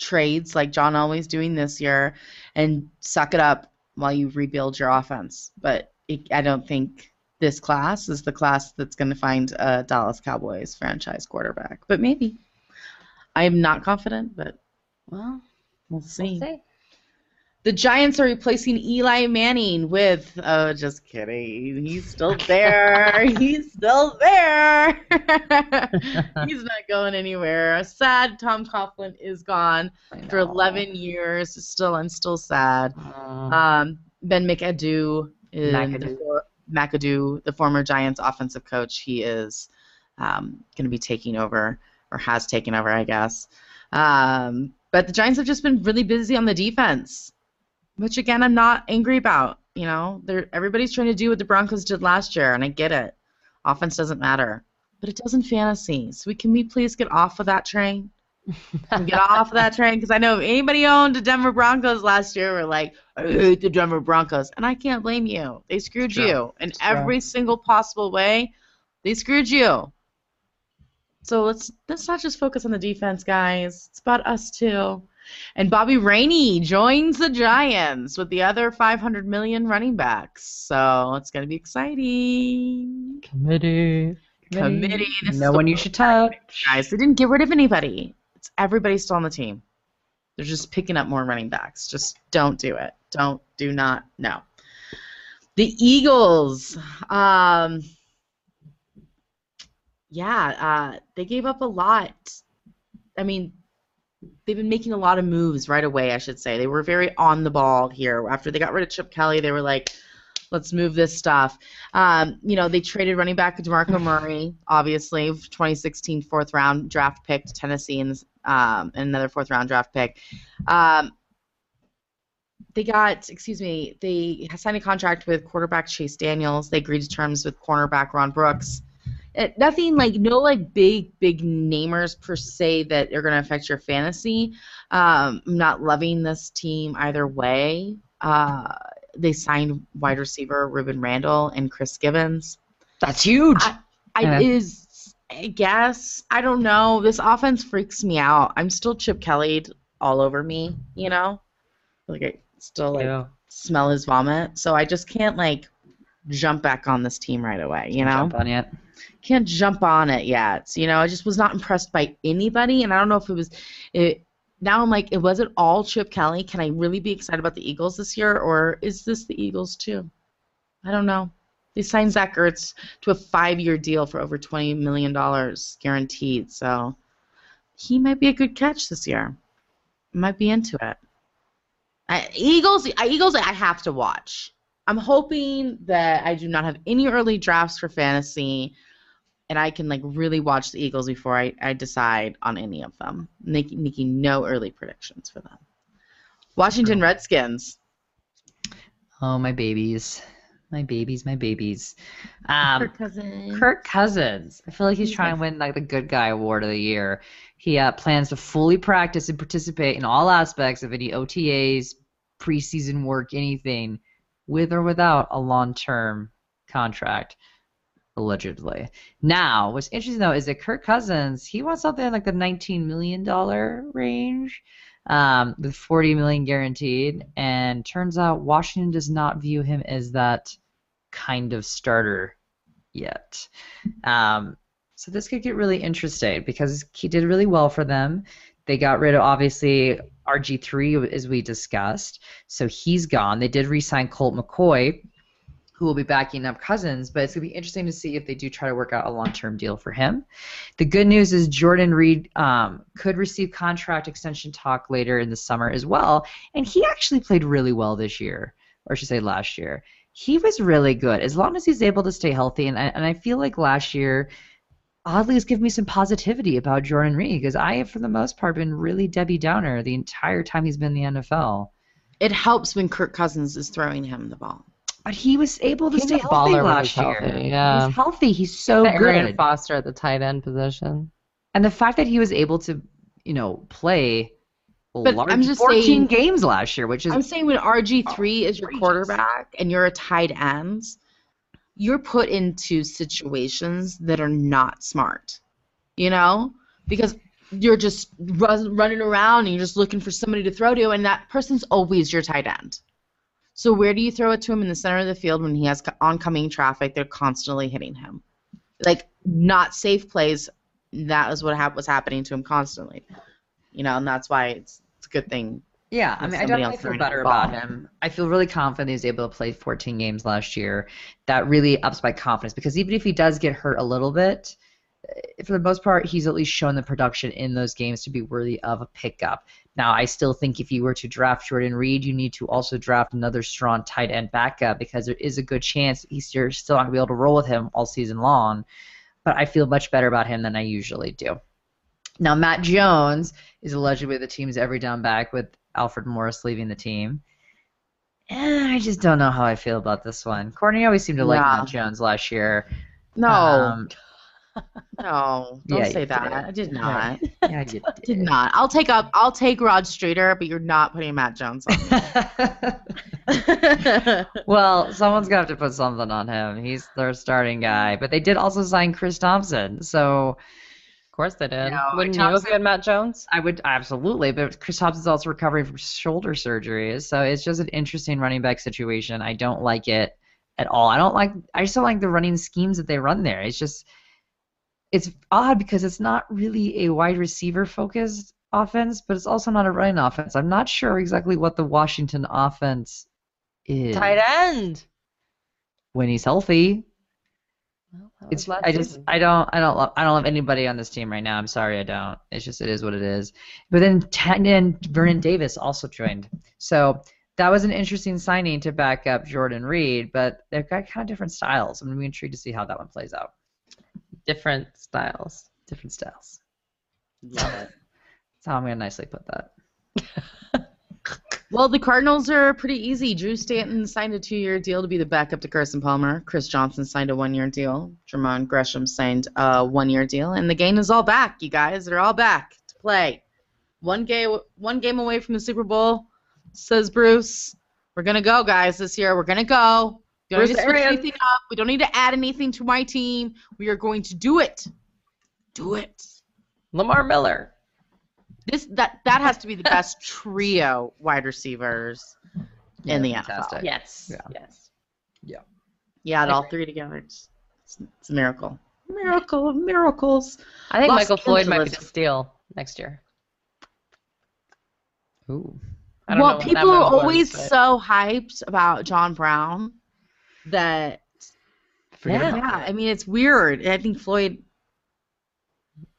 trades like John always doing this year, and suck it up while you rebuild your offense. But it, I don't think this class is the class that's gonna find a Dallas Cowboys franchise quarterback. But maybe. I am not confident, but Well, we'll see. we'll see. The Giants are replacing Eli Manning with. Oh, just kidding. He's still there. He's still there. He's not going anywhere. Sad Tom Coughlin is gone for 11 years. Still, I'm still sad. Uh, Um, ben McAdoo, is McAdoo. The, McAdoo, the former Giants offensive coach, he is um, going to be taking over, or has taken over, I guess. Um, but the Giants have just been really busy on the defense, which again I'm not angry about. You know, they're everybody's trying to do what the Broncos did last year, and I get it. Offense doesn't matter, but it does in fantasy. So we can we please get off of that train? Get off of that train because I know if anybody owned the Denver Broncos last year were like, I hate the Denver Broncos, and I can't blame you. They screwed True. you in It's true. every single possible way. They screwed you. So let's let's not just focus on the defense, guys. It's about us too. And Bobby Rainey joins the Giants with the other 500 million running backs. So it's going to be exciting. Committee. Committee. This No one you should touch. guys. They didn't get rid of anybody. It's everybody still on the team. They're just picking up more running backs. Just don't do it. Don't do not no. The Eagles. Um yeah, uh, they gave up a lot. I mean, they've been making a lot of moves right away, I should say. They were very on the ball here. After they got rid of Chip Kelly, they were like, let's move this stuff. Um, you know, they traded running back DeMarco Murray, obviously, 2016 fourth round draft pick to Tennessee, and um, and another fourth round draft pick. Um, they got, excuse me, they signed a contract with quarterback Chase Daniels. They agreed to terms with cornerback Ron Brooks. It, nothing like no like big big namers per se that are going to affect your fantasy. Um, I'm not loving this team either way. Uh, they signed wide receiver Rueben Randle and Chris Gibbons. That's huge. I, I Yeah. is I guess I don't know. This offense freaks me out. I'm still Chip Kelly all over me. You know, like I still like Yeah. smell his vomit. So I just can't like jump back on this team right away. You know, Jump on it. can't jump on it yet. You know, I just was not impressed by anybody, and I don't know if it was. It, now I'm like, it wasn't all Chip Kelly? Can I really be excited about the Eagles this year, or is this the Eagles too? I don't know. They signed Zach Ertz to a five-year deal for over twenty million dollars guaranteed, so he might be a good catch this year. Might be into it. I, Eagles, I, Eagles, I have to watch. I'm hoping that I do not have any early drafts for fantasy and I can like really watch the Eagles before I, I decide on any of them, making making no early predictions for them. Washington Redskins. Oh my babies, my babies, my babies. Um, Kirk Cousins. Kirk Cousins. I feel like he's He's trying to win like the good guy award of the year. He uh, plans to fully practice and participate in all aspects of any OTAs, preseason work, anything, with or without a long-term contract, allegedly. Now, what's interesting though is that Kirk Cousins he wants something like the 19 million dollar range. Um, with 40 million guaranteed, and turns out Washington does not view him as that kind of starter yet. Um, so this could get really interesting because he did really well for them. They got rid of obviously RG3 as we discussed, so he's gone. They did re-sign Colt McCoy, who will be backing up Cousins, but it's gonna be interesting to see if they do try to work out a long-term deal for him. The good news is Jordan Reed um, could receive contract extension talk later in the summer as well, and he actually played really well this year, or I should say last year he was really good as long as he's able to stay healthy. And I, and I feel like last year, oddly, has given me some positivity about Jordan Reed because I have, for the most part, been really Debbie Downer the entire time he's been in the NFL. It helps when Kirk Cousins is throwing him the ball. But he was able to He's stay healthy last he's year. healthy, yeah. He's healthy. He's so Arian good. Foster at the tight end position. And the fact that he was able to, you know, play a But large I'm just 14 saying- games last year, which is I'm saying when RG3 is your quarterback and you're a tight end, you're put into situations that are not smart. You know? Because you're just run, running around and you're just looking for somebody to throw to, and that person's always your tight end. So where do you throw it to him in the center of the field when he has oncoming traffic? They're constantly hitting him, like not safe plays. That is what hap- was happening to him constantly, you know, and that's why it's, it's a good thing Yeah, I mean, I definitely feel better about him. I feel really confident he's able to play 14 games last year. That really ups my confidence because even if he does get hurt a little bit, eh, for the most part, he's at least shown the production in those games to be worthy of a pickup. Now, I still think if you were to draft Jordan Reed, you need to also draft another strong tight end backup because there is a good chance he's still not going to be able to roll with him all season long. But I feel much better about him than I usually do. Now, Matt Jones is allegedly the team's every down back with Alfred Morris leaving the team. Eh, I just don't know how I feel about this one. Courtney always seemed to like Yeah. Matt Jones last year. No, Um, no, don't yeah, say that. did. I did not. yeah, you Did did. not. I'll take up. I'll take Rod Streater, but you're not putting Matt Jones on. well, someone's gonna have to put something on him. He's their starting guy, but they did also sign Chris Thompson. So course they did. No, Wouldn't Thompson- you had Matt Jones? I would absolutely, but Chris Thompson's also recovering from shoulder surgery, so it's just an interesting running back situation. I don't like it at all. I don't like. I just don't like the running schemes that they run there. It's just, it's odd because it's not really a wide receiver focused offense, but it's also not a running offense. I'm not sure exactly what the Washington offense is Tight end. when he's healthy. Well, It's I just season. I don't I don't love I don't love anybody on this team right now. I'm sorry I don't. It's just it is what it is. But then Ten and Vernon Davis also joined. So that was an interesting signing to back up Jordan Reed, but they've got kind of different styles. I'm gonna be intrigued to see how that one plays out. different styles. Different styles. Love it. That's how I'm gonna nicely put that. Well, the Cardinals are pretty easy. Drew Stanton signed a two-year deal to be the backup to Carson Palmer. Chris Johnson signed a one-year deal. Jermaine Gresham signed a one-year deal, and the game is all back, you guys. They're all back to play. One game, one game away from the Super Bowl, says Bruce. We're gonna go, guys, this year. We're gonna go. We don't need to switch anything up. We don't need to add anything to my team. We are going to do it. Do it. Lamar Miller. This that that has to be the best trio wide receivers in the NFL. fantastic. Yes. Yeah. Yes. You add all three together. It's, it's, it's a miracle. Miracle of miracles. I think Los Michael Floyd might be Angeles. the steal next year. Ooh. I Well, people are move was, always but- so hyped about John Brown that Yeah. yeah. I mean it's weird. I think Floyd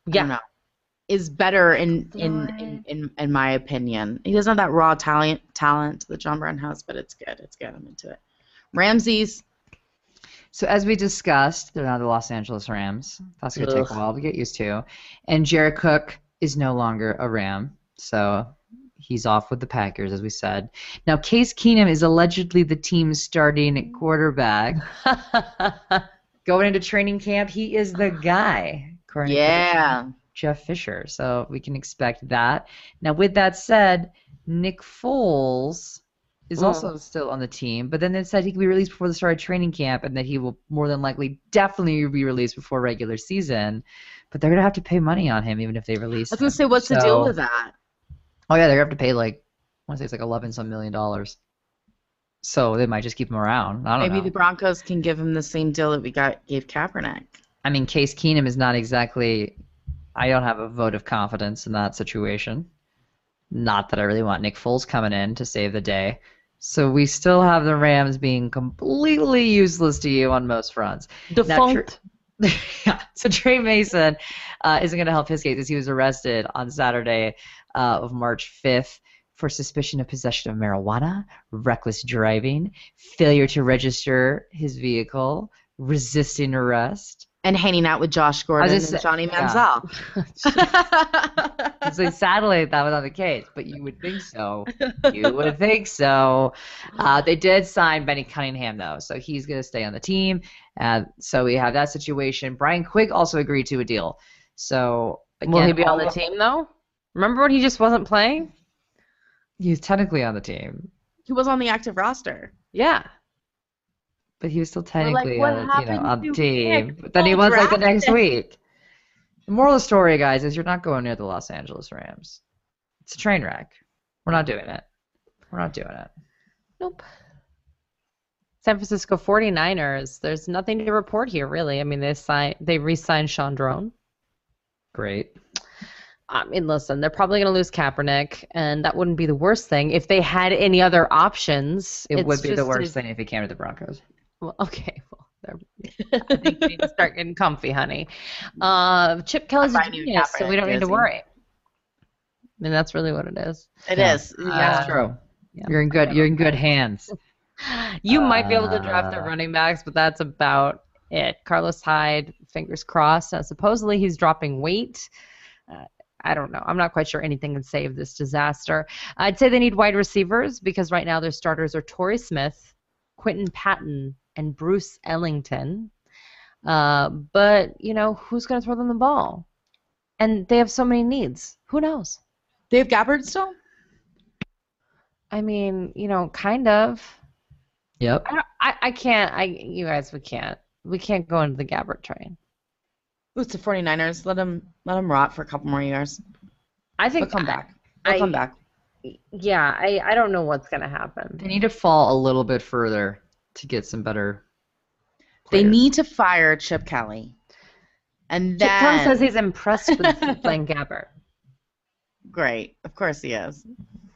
I Yeah. Don't know, is better in in, in in in my opinion. He doesn't have that raw talent talent that John Brown has, but it's good. It's good. I'm into it. Ramses, So as we discussed, they're now the Los Angeles Rams. That's gonna take a while to get used to. And Jared Cook is no longer a Ram, so he's off with the Packers, as we said. Now Case Keenum is allegedly the team's starting quarterback. Going into training camp, he is the guy. according to yeah. Jeff Fisher. So we can expect that. Now, with that said, Nick Foles is Mm. also still on the team, but then it said he could be released before the start of training camp and that he will more than likely definitely be released before regular season. But they're going to have to pay money on him even if they release I was gonna say, what's the deal with that? Oh, yeah, they're going to have to pay like, I want to say it's like 11 some million dollars. So they might just keep him around. I don't Maybe know. the Broncos can give him the same deal that we got gave Kaepernick. I mean, Case Keenum is not exactly. I don't have a vote of confidence in that situation. Not that I really want Nick Foles coming in to save the day. So we still have the Rams being completely useless to you on most fronts. Defunct. yeah. So Tre Mason uh, isn't going to help his case as he was arrested on Saturday uh, of March 5th for suspicion of possession of marijuana, reckless driving, failure to register his vehicle, resisting arrest. And hanging out with Josh Gordon and say- Johnny yeah. Manziel. So sadly, that was not the case, but you would think so. You would think so. Uh, they did sign Benny Cunningham though, so he's going to stay on the team. Uh, so we have that situation. Brian Quick also agreed to a deal. So again, Will he be on the team though? Remember when he just wasn't playing? He's technically on the team, he was on the active roster. Yeah. But he was still like, technically on, the, you know, on the team. But then he was like the next week. The moral of the story, guys, is you're not going near the Los Angeles Rams. It's a train wreck. We're not doing it. We're not doing it. Nope. San Francisco 49ers. There's nothing to report here, really. I mean, they signed, they re-signed Shaun Draughn. Great. I mean, listen, they're probably going to lose Kaepernick, and that wouldn't be the worst thing if they had any other options. It would be the worst a- thing if he came to the Broncos. Well, okay, well, they're, I think you need to start getting comfy, honey. Uh, Chip Kelly's a buying you a genius, so we don't need to worry. I mean, that's really what it is. It Yeah. is. Uh, Yeah. That's true. yeah. You're in good. You're in good hands. You might be able to draft the Uh, running backs, but that's about it. Carlos Hyde, fingers crossed. Uh, supposedly he's dropping weight. Uh, I don't know. I'm not quite sure anything can save this disaster. I'd say they need wide receivers because right now their starters are Torrey Smith, Quinton Patton, and Bruce Ellington. Uh, but you know who's going to throw them the ball? And they have so many needs. Who knows? They have Gabbert still. I mean, you know, kind of. Yep. I, I, I can't. I you guys, we can't. We can't go into the Gabbert train. Ooh, it's the 49ers. Let them let them rot for a couple more years. I think. They'll think come back. They'll I- come back. Yeah, I, I don't know what's gonna happen. They need to fall a little bit further to get some better. They need to fire Chip Kelly. And Chip then Kelly says he's impressed with Blaine Gabbert, great. Of course he is.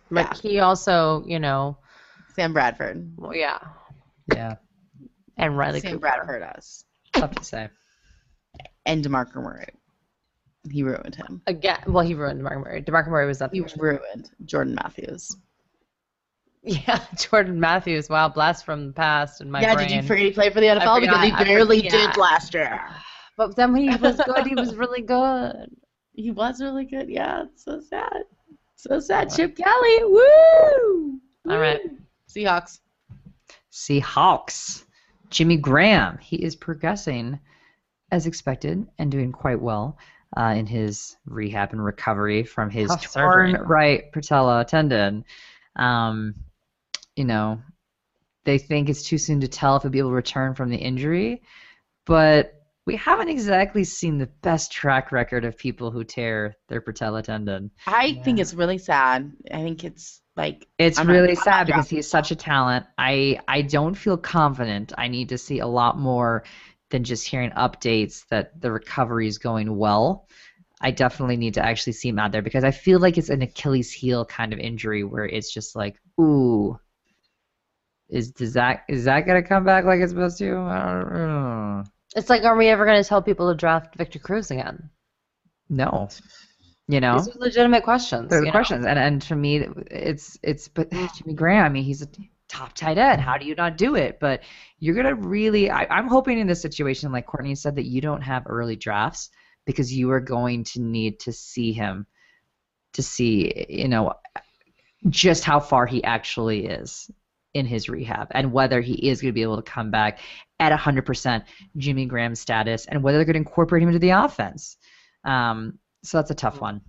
but he also, you know, Sam Bradford. well, yeah, Yeah. and Riley Sam Cooper. Bradford us. Tough to say. And DeMarco Murray. He ruined him. Again, well, he ruined DeMarco Murray. DeMarco Murray was up. He ruined Jordan Matthews. Yeah, Jordan Matthews. Wow, blast from the past in my yeah, brain. did you forget he played for the NFL? Because he forgot, I barely forgot. did last year. But then when he was good, he was really good. He was really good. Yeah, it's so sad. So sad. Chip Kelly. Woo! All right. Woo! Seahawks. Seahawks. Jimmy Graham. He is progressing as expected and doing quite well uh, in his rehab and recovery from his Tough torn surgery. right patella tendon. Um, you know, they think it's too soon to tell if he'll be able to return from the injury, but we haven't exactly seen the best track record of people who tear their patella tendon. I think it's really sad. I think it's like It's I'm really not sad because he's such a talent. I I don't feel confident. I need to see a lot more than just hearing updates that the recovery is going well. I definitely need to actually see him out there because I feel like it's an Achilles heel kind of injury where it's just like, ooh, is does that is that gonna come back like it's supposed to? I don't know. It's like, are we ever going to tell people to draft Victor Cruz again? No, you know. These are legitimate questions. They're the know? questions, and and to me, it's it's but Jimmy Graham. I mean, he's a top tight end. How do you not do it? But you're gonna really. I, I'm hoping in this situation, like Courtney said, that you don't have early drafts because you are going to need to see him to see, you know, just how far he actually is in his rehab and whether he is going to be able to come back at 100% Jimmy Graham status and whether they're going to incorporate him into the offense. Um, so that's a tough one.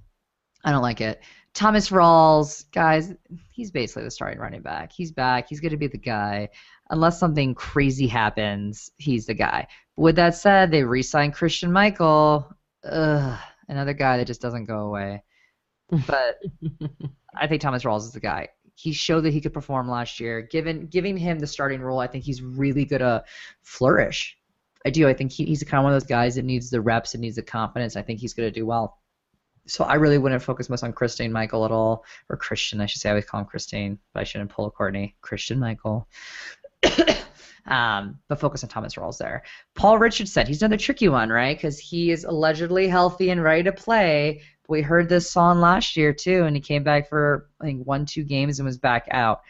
I don't like it. Thomas Rawls, guys, he's basically the starting running back. He's back. He's going to be the guy. Unless something crazy happens, he's the guy. With that said, they re-signed Christian Michael. Ugh, another guy that just doesn't go away. But I think Thomas Rawls is the guy. He showed that he could perform last year. Given giving him the starting role, I think he's really gonna flourish. I do. I think he, he's kind of one of those guys that needs the reps and needs the confidence. I think he's gonna do well. So I really wouldn't focus much on Christine Michael at all, or Christian. I should say. I always call him Christine, but I shouldn't pull a Courtney. Christian Michael. um, but focus on Thomas Rawls there. Paul Richardson. He's another tricky one, right? Because he is allegedly healthy and ready to play. We heard this song last year too, and he came back for I think one, two games and was back out.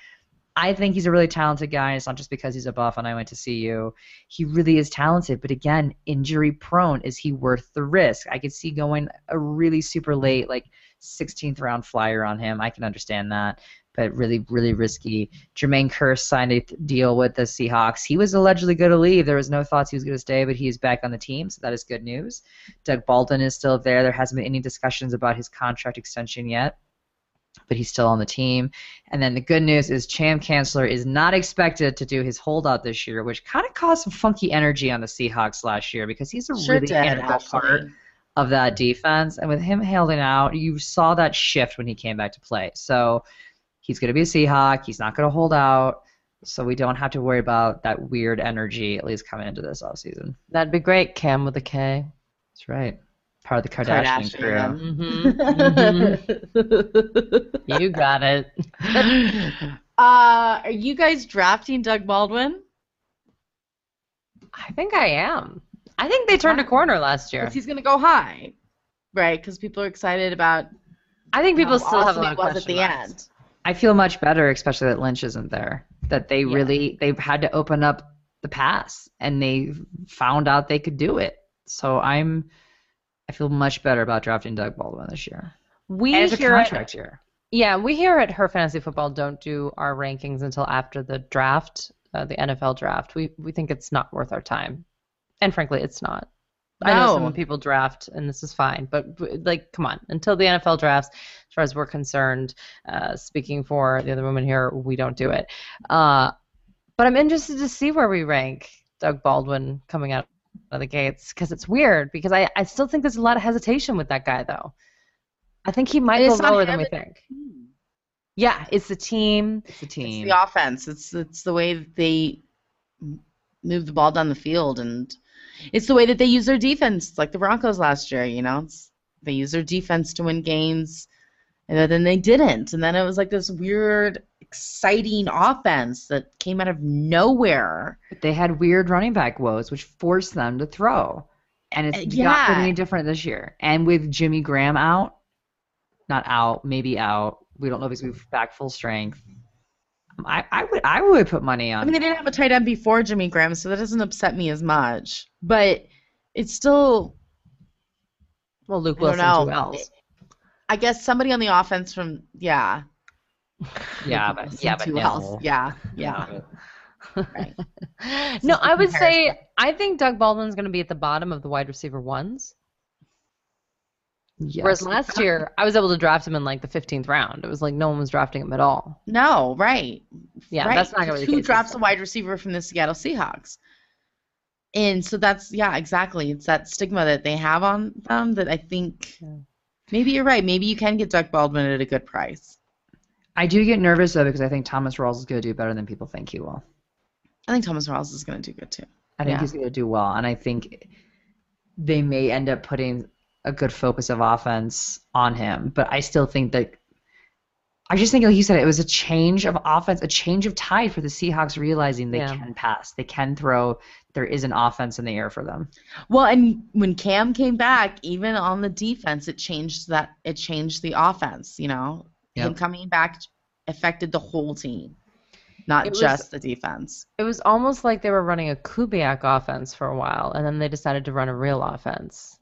I think he's a really talented guy. It's not just because he's a buff and I went to see you. He really is talented, but again, injury prone. Is he worth the risk? I could see going a really super late, like 16th round flyer on him. I can understand that, but really, really risky. Jermaine Kearse signed a th- deal with the Seahawks. He was allegedly going to leave. There was no thoughts he was going to stay, but he is back on the team, so that is good news. Doug Baldwin is still there. There hasn't been any discussions about his contract extension yet but he's still on the team. And then the good news is Kam Chancellor is not expected to do his holdout this year, which kind of caused some funky energy on the Seahawks last year because he's a Sure really integral part of that defense. And with him holding out, you saw that shift when he came back to play. So he's going to be a Seahawk. He's not going to hold out. So we don't have to worry about that weird energy at least coming into this offseason. That'd be great, Cam with a K. That's right. Part of the Kardashian, crew. Kardashian. Mm-hmm. you got it. uh, are you guys drafting Doug Baldwin? I think I am. I think they turned a corner last year. He's going to go high, right? Because people are excited about I think people how still have a awesome lot of was at the marks. end. I feel much better, especially that Lynch isn't there. That they Yeah. really they've had to open up the pass and they found out they could do it. So I'm I feel much better about drafting Doug Baldwin this year. We it's a at, contract year. yeah, we here at Her Fantasy Football don't do our rankings until after the draft, uh, the NFL draft. We we think it's not worth our time, and frankly, it's not. I know No. some people draft, and this is fine, but but, like, come on, until the NFL drafts, as far as we're concerned, uh, speaking for the other women here, we don't do it. Uh, but I'm interested to see where we rank Doug Baldwin coming out of the gates because it's weird because I, I still think there's a lot of hesitation with that guy though. I think he might And go lower than we it's- think. Yeah, it's the team. It's a It's team. the offense. It's it's the way that they move the ball down the field, and it's the way that they use their defense, like the Broncos last year. You know, it's, they use their defense to win games, and then they didn't, and then it was like this weird, exciting offense that came out of nowhere. But they had weird running back woes, which forced them to throw. And it's Uh, not yeah. any different this year. And with Jimmy Graham out, not out, maybe out. We don't know if he's back full strength. I, I would I would put money on. I mean, they didn't have a tight end before Jimmy Graham, so that doesn't upset me as much. But it's still, Well, Luke I don't Wilson, know. who else? I guess somebody on the offense from yeah, yeah, but yeah, but no. else? Yeah, yeah. Right. no, I would say. I think Doug Baldwin's going to be at the bottom of the wide receiver ones. Yes. Whereas last year, I was able to draft him in like the 15th round. It was like no one was drafting him at all. No, right. Yeah, right. that's not going to be the Who case. this drops a wide receiver from the Seattle Seahawks? And so that's yeah, exactly. It's that stigma that they have on them that I think Yeah. maybe you're right. Maybe you can get Doug Baldwin at a good price. I do get nervous though because I think Thomas Rawls is gonna do better than people think he will. I think Thomas Rawls is going to do good too. I think Yeah. he's gonna do well, and I think they may end up putting a good focus of offense on him. But I still think that I just think, like you said, it was a change of offense, a change of tide for the Seahawks, realizing they Yeah. can pass, they can throw. There is an offense in the air for them. Well, and when Cam came back, even on the defense, it changed that. It changed the offense. You know, him coming back affected the whole team, not It was- just the defense. It was almost like they were running a Kubiak offense for a while, and then they decided to run a real offense.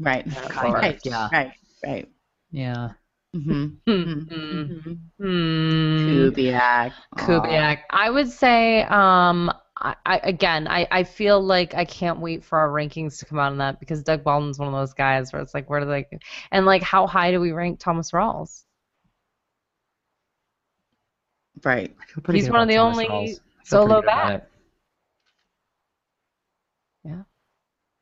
Right. Kind right. yeah. Right. Right. Yeah. Mm-hmm. Mm-hmm. Mm-hmm. Hmm. Kubiak. Kubiak. I would say, um, I, I again, I, I feel like I can't wait for our rankings to come out on that because Doug Baldwin's one of those guys where it's like, where do they, and like, how high do we rank Thomas Rawls? Right. I feel pretty He's one of the Thomas only Rawls. Solo pretty good about back. it.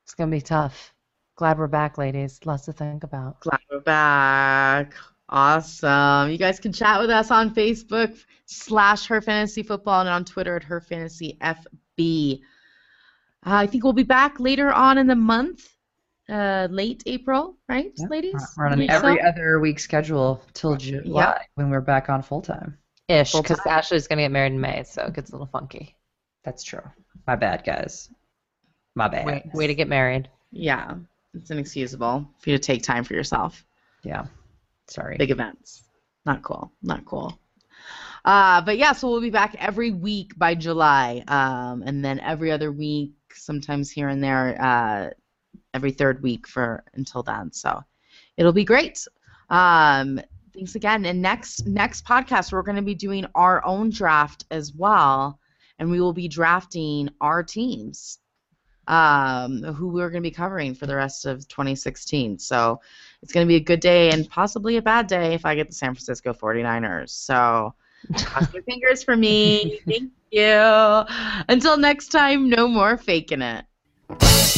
It's gonna be tough. Glad we're back, ladies. Lots to think about. Glad we're back. Awesome. You guys can chat with us on Facebook slash Her Fantasy Football and on Twitter at Her Fantasy FB. Uh, I think we'll be back later on in the month, uh, late April, right, Yeah. ladies? We're on an Believe so? every other week schedule till July when we're back on full time. Ish, because Ashley's gonna get married in May, so it gets a little funky. That's true. My bad, guys. My bad. Way, way to get married. Yeah, it's inexcusable for you to take time for yourself. Yeah. Sorry. Big events. Not cool. Not cool. Uh, but yeah, so we'll be back every week by July, um, and then every other week, sometimes here and there, uh, every third week for until then. So it'll be great. Um, thanks again. And next next podcast, we're going to be doing our own draft as well, and we will be drafting our teams, um, who we're going to be covering for the rest of 2016. So it's going to be a good day and possibly a bad day if I get the San Francisco 49ers. So cross your fingers for me. Thank you. Until next time, no more faking it.